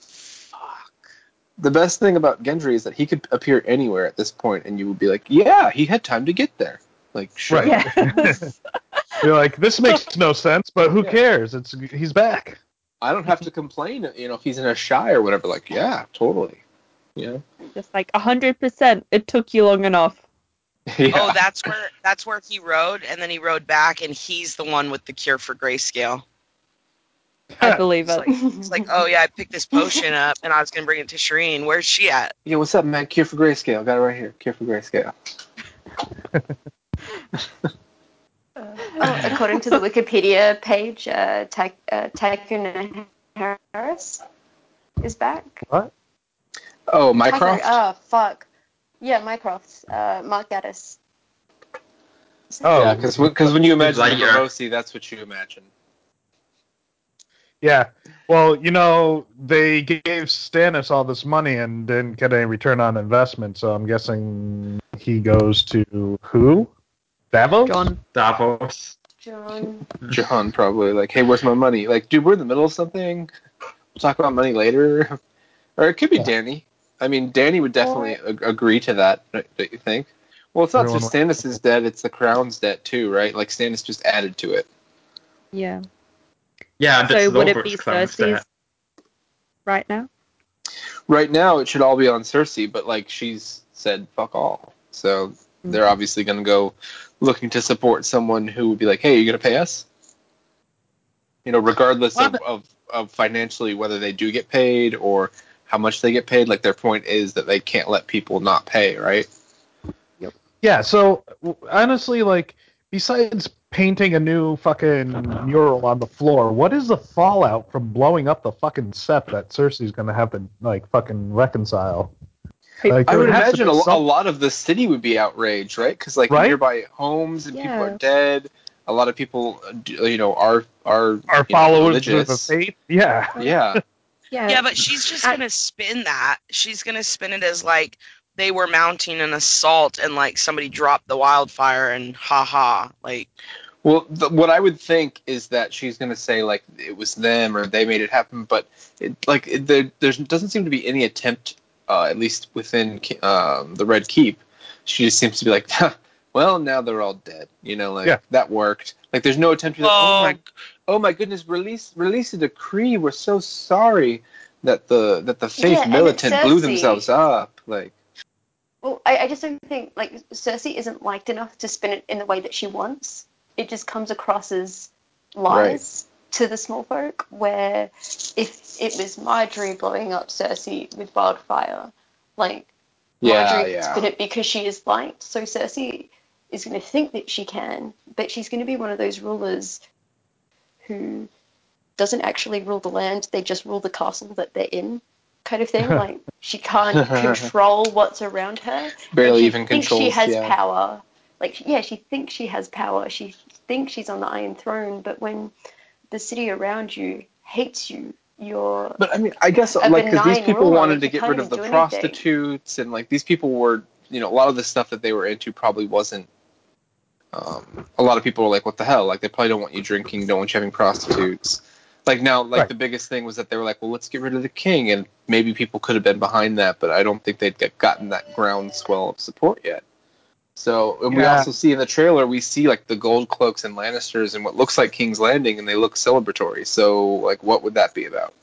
The best thing about Gendry is that he could appear anywhere at this point, and you would be like, yeah, he had time to get there. Like, sure. Right. Yes. You're like, this makes no sense, but who Yeah. cares? It's he's back. I don't have to complain, you know, if he's in a shy or whatever. Like, yeah, totally. You know? Just like a hundred percent. It took you long enough. yeah. Oh, that's where that's where he rode, and then he rode back, and he's the one with the cure for grayscale. I believe It's it. like, it's like, oh yeah, I picked this potion up, and I was gonna bring it to Shireen. Where's she at? Yeah, what's up, man? Cure for Grayscale. Got it right here. Cure for Grayscale. oh, according to the Wikipedia page, uh, Ta- uh, Tycho Nestoris is back. What? Oh, Tycoon- Mycroft. Oh, fuck. Yeah, Mycroft. Uh, Mark Gatiss. Oh, yeah, because when you imagine Lightyear. Morosi, that's what you imagine. Yeah. Well, you know, they gave Stannis all this money and didn't get any return on investment, so I'm guessing he goes to who? Davos? Jon. Davos. Jon. Jon probably like, hey, where's my money? Like, dude, we're in the middle of something. We'll talk about money later. or it could be Yeah. Dany. I mean, Dany would definitely ag- agree to that. Don't you think? Well, it's not Everyone just wants- Stannis' debt; it's the crown's debt too, right? Like Stannis just added to it. Yeah. Yeah, and So it's would it be crown's Cersei's right now? Right now, it should all be on Cersei, but like she's said, fuck all. So they're mm-hmm. obviously going to go looking to support someone who would be like, hey, you going to pay us? You know, regardless of, Well, of, of financially whether they do get paid or how much they get paid. Like their point is that they can't let people not pay, right? Yep. Yeah, so w- honestly, like, besides painting a new fucking mural on the floor, what is the fallout from blowing up the fucking set that Cersei's gonna have to, like, fucking reconcile? Like, I would imagine a, lo- a lot of the city would be outraged, right? Because like Right? nearby homes and people are dead. A lot of people, uh, you know, are are Our you know, followers of the faith? Yeah. Yeah, Yeah. Yeah, but she's just gonna spin that. She's gonna spin it as like they were mounting an assault and like somebody dropped the wildfire and ha ha. Like Well, the, what I would think is that she's going to say like it was them or they made it happen, but it, like it, there there's, doesn't seem to be any attempt, uh, at least within um, the Red Keep. She just seems to be like, well, now they're all dead. You know, like Yeah. that worked. Like there's no attempt to be like, oh Oh. my, oh my goodness, release release a decree. We're so sorry that the that the faith Yeah, militant it's blew Cersei. themselves up. Like Well, I, I just don't think like Cersei isn't liked enough to spin it in the way that she wants. It just comes across as lies to the small folk. Where if it was Margaery blowing up Cersei with wildfire, like yeah, Margaery yeah. spin it because she is liked. So Cersei is going to think that she can, but she's going to be one of those rulers who doesn't actually rule the land. They just rule the castle that they're in, kind of thing. like she can't control what's around her. Barely she even thinks she has yeah. power. Like yeah, she thinks she has power. She thinks she's on the Iron Throne, but when the city around you hates you, you're But I mean, I guess like because these people ruler, wanted to get rid of the do anything. prostitutes and like these people were, you know, a lot of the stuff that they were into probably wasn't. Um, a lot of people were like, "What the hell?" Like they probably don't want you drinking, don't want you having prostitutes. Like now, like Right. the biggest thing was that they were like, "Well, let's get rid of the king," and maybe people could have been behind that, but I don't think they'd get gotten that groundswell of support yet. So, and we also see in the trailer, we see like the gold cloaks and Lannisters and what looks like King's Landing, and they look celebratory. So, like, what would that be about?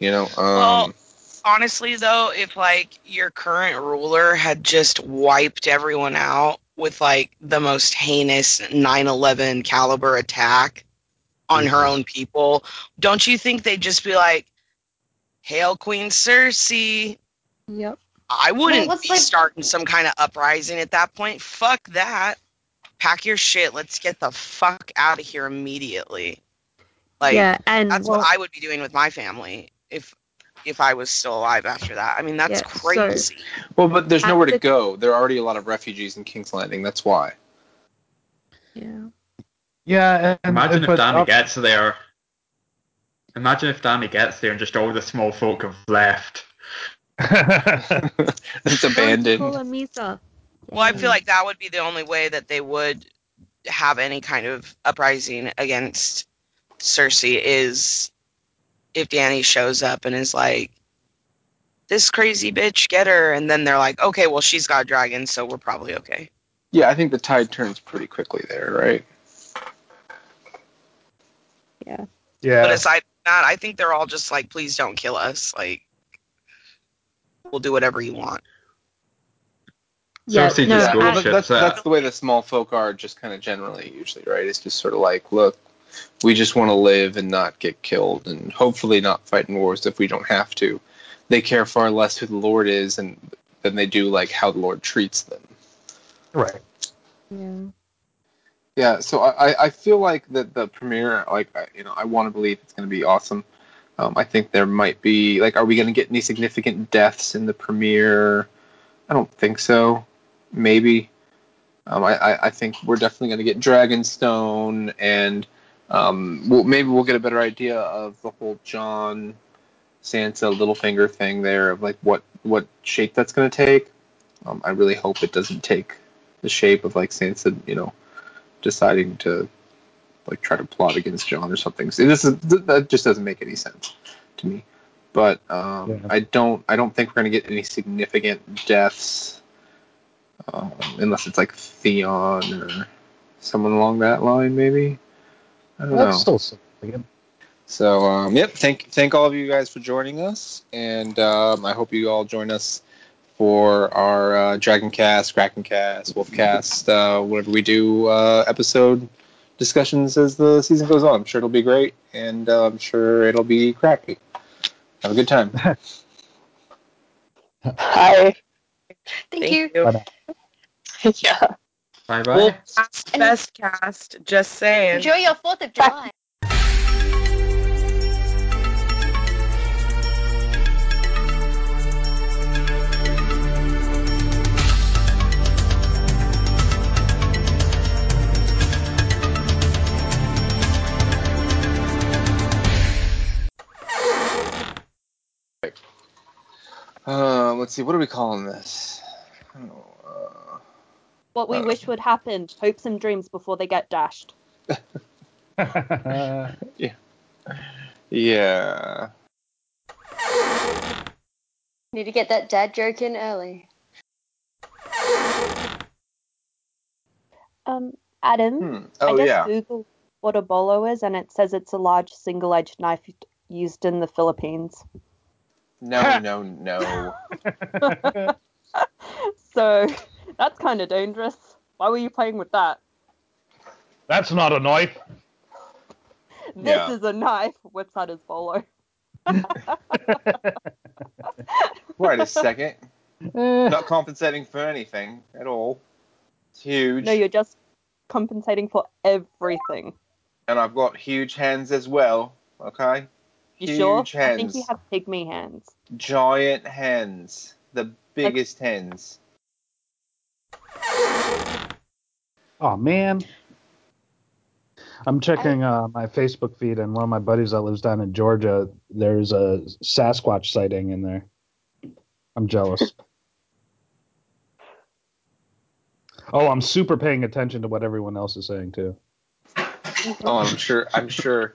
You know, um, Well, honestly though, if like your current ruler had just wiped everyone out with like the most heinous 9/11 caliber attack on her mm-hmm. own people, don't you think they'd just be like, "Hail Queen Cersei"? Yep. I wouldn't let's, be like- starting some kind of uprising at that point. Fuck that. Pack your shit. Let's get the fuck out of here immediately. Like yeah, and that's well, what I would be doing with my family if if I was still alive after that. I mean, that's Yeah, so- crazy. well, but there's at nowhere to the- go. There are already a lot of refugees in King's Landing. That's why. yeah. Yeah, and, Imagine if but Dany gets there. Imagine if Dany gets there and just all the small folk have left. it's abandoned. Well, I feel like that would be the only way that they would have any kind of uprising against Cersei is if Dany shows up and is like, "This crazy bitch, get her," and then they're like, "Okay, well, she's got dragons, so we're probably okay." Yeah, I think the tide turns pretty quickly there, right? Yeah. yeah. But aside from that, I think they're all just like, "Please don't kill us. Like, we'll do whatever you want." Yeah, Cersei no, just Yeah, well, goes I- that's ships that's the way the small folk are, just kind of generally, usually, right? It's just sort of like, look, we just want to live and not get killed, and hopefully not fight in wars if we don't have to. They care far less who the Lord is, and than they do like how the Lord treats them. right. yeah. Yeah, so I, I- feel like that the premiere, like you know, I want to believe it's going to be awesome. Um, I think there might be like, are we going to get any significant deaths in the premiere? I don't think so. Maybe. Um, I, I, I think we're definitely going to get Dragonstone, and um, we'll, maybe we'll get a better idea of the whole Jon Sansa Littlefinger thing there of like what what shape that's going to take. Um, I really hope it doesn't take the shape of like Sansa, you know, deciding to like try to plot against Jon or something. So that just doesn't make any sense to me. But um, Yeah. I don't I don't think we're gonna get any significant deaths um, unless it's like Theon or someone along that line, maybe. I don't That's know. still significant. So um, yep, thank thank all of you guys for joining us, and um, I hope you all join us for our uh, Dragon Cast, Kraken Cast, Wolf Cast, uh, whatever we do uh, episode discussions as the season goes on. I'm sure it'll be great, and uh, I'm sure it'll be crappy. Have a good time. Hi. Thank, you. Bye. yeah. Bye bye. Best cast. Just saying. Enjoy your Fourth of July. Uh, let's see, what are we calling this? Oh, uh, What we Uh, wish would happen. Hopes and dreams before they get dashed. yeah. Yeah. Need to get that dad joke in early. Um, Adam, Hmm. I Oh just yeah. googled what a bolo is, and it says it's a large single-edged knife used in the Philippines. No, no, no. So that's kind of dangerous. Why were you playing with that? That's not a knife. This Yeah. is a knife. Whips out his bolo. Wait a second. Eh, Not compensating for anything at all. It's huge. No, you're just compensating for everything. and I've got huge hands as well. Okay, You Huge sure? I think hands. you have pygmy hands. giant hands, the biggest hands. oh man. I'm checking uh, my Facebook feed, and one of my buddies that lives down in Georgia, there's a Sasquatch sighting in there. I'm jealous. oh, I'm super paying attention to what everyone else is saying too. Oh, I'm sure. I'm sure.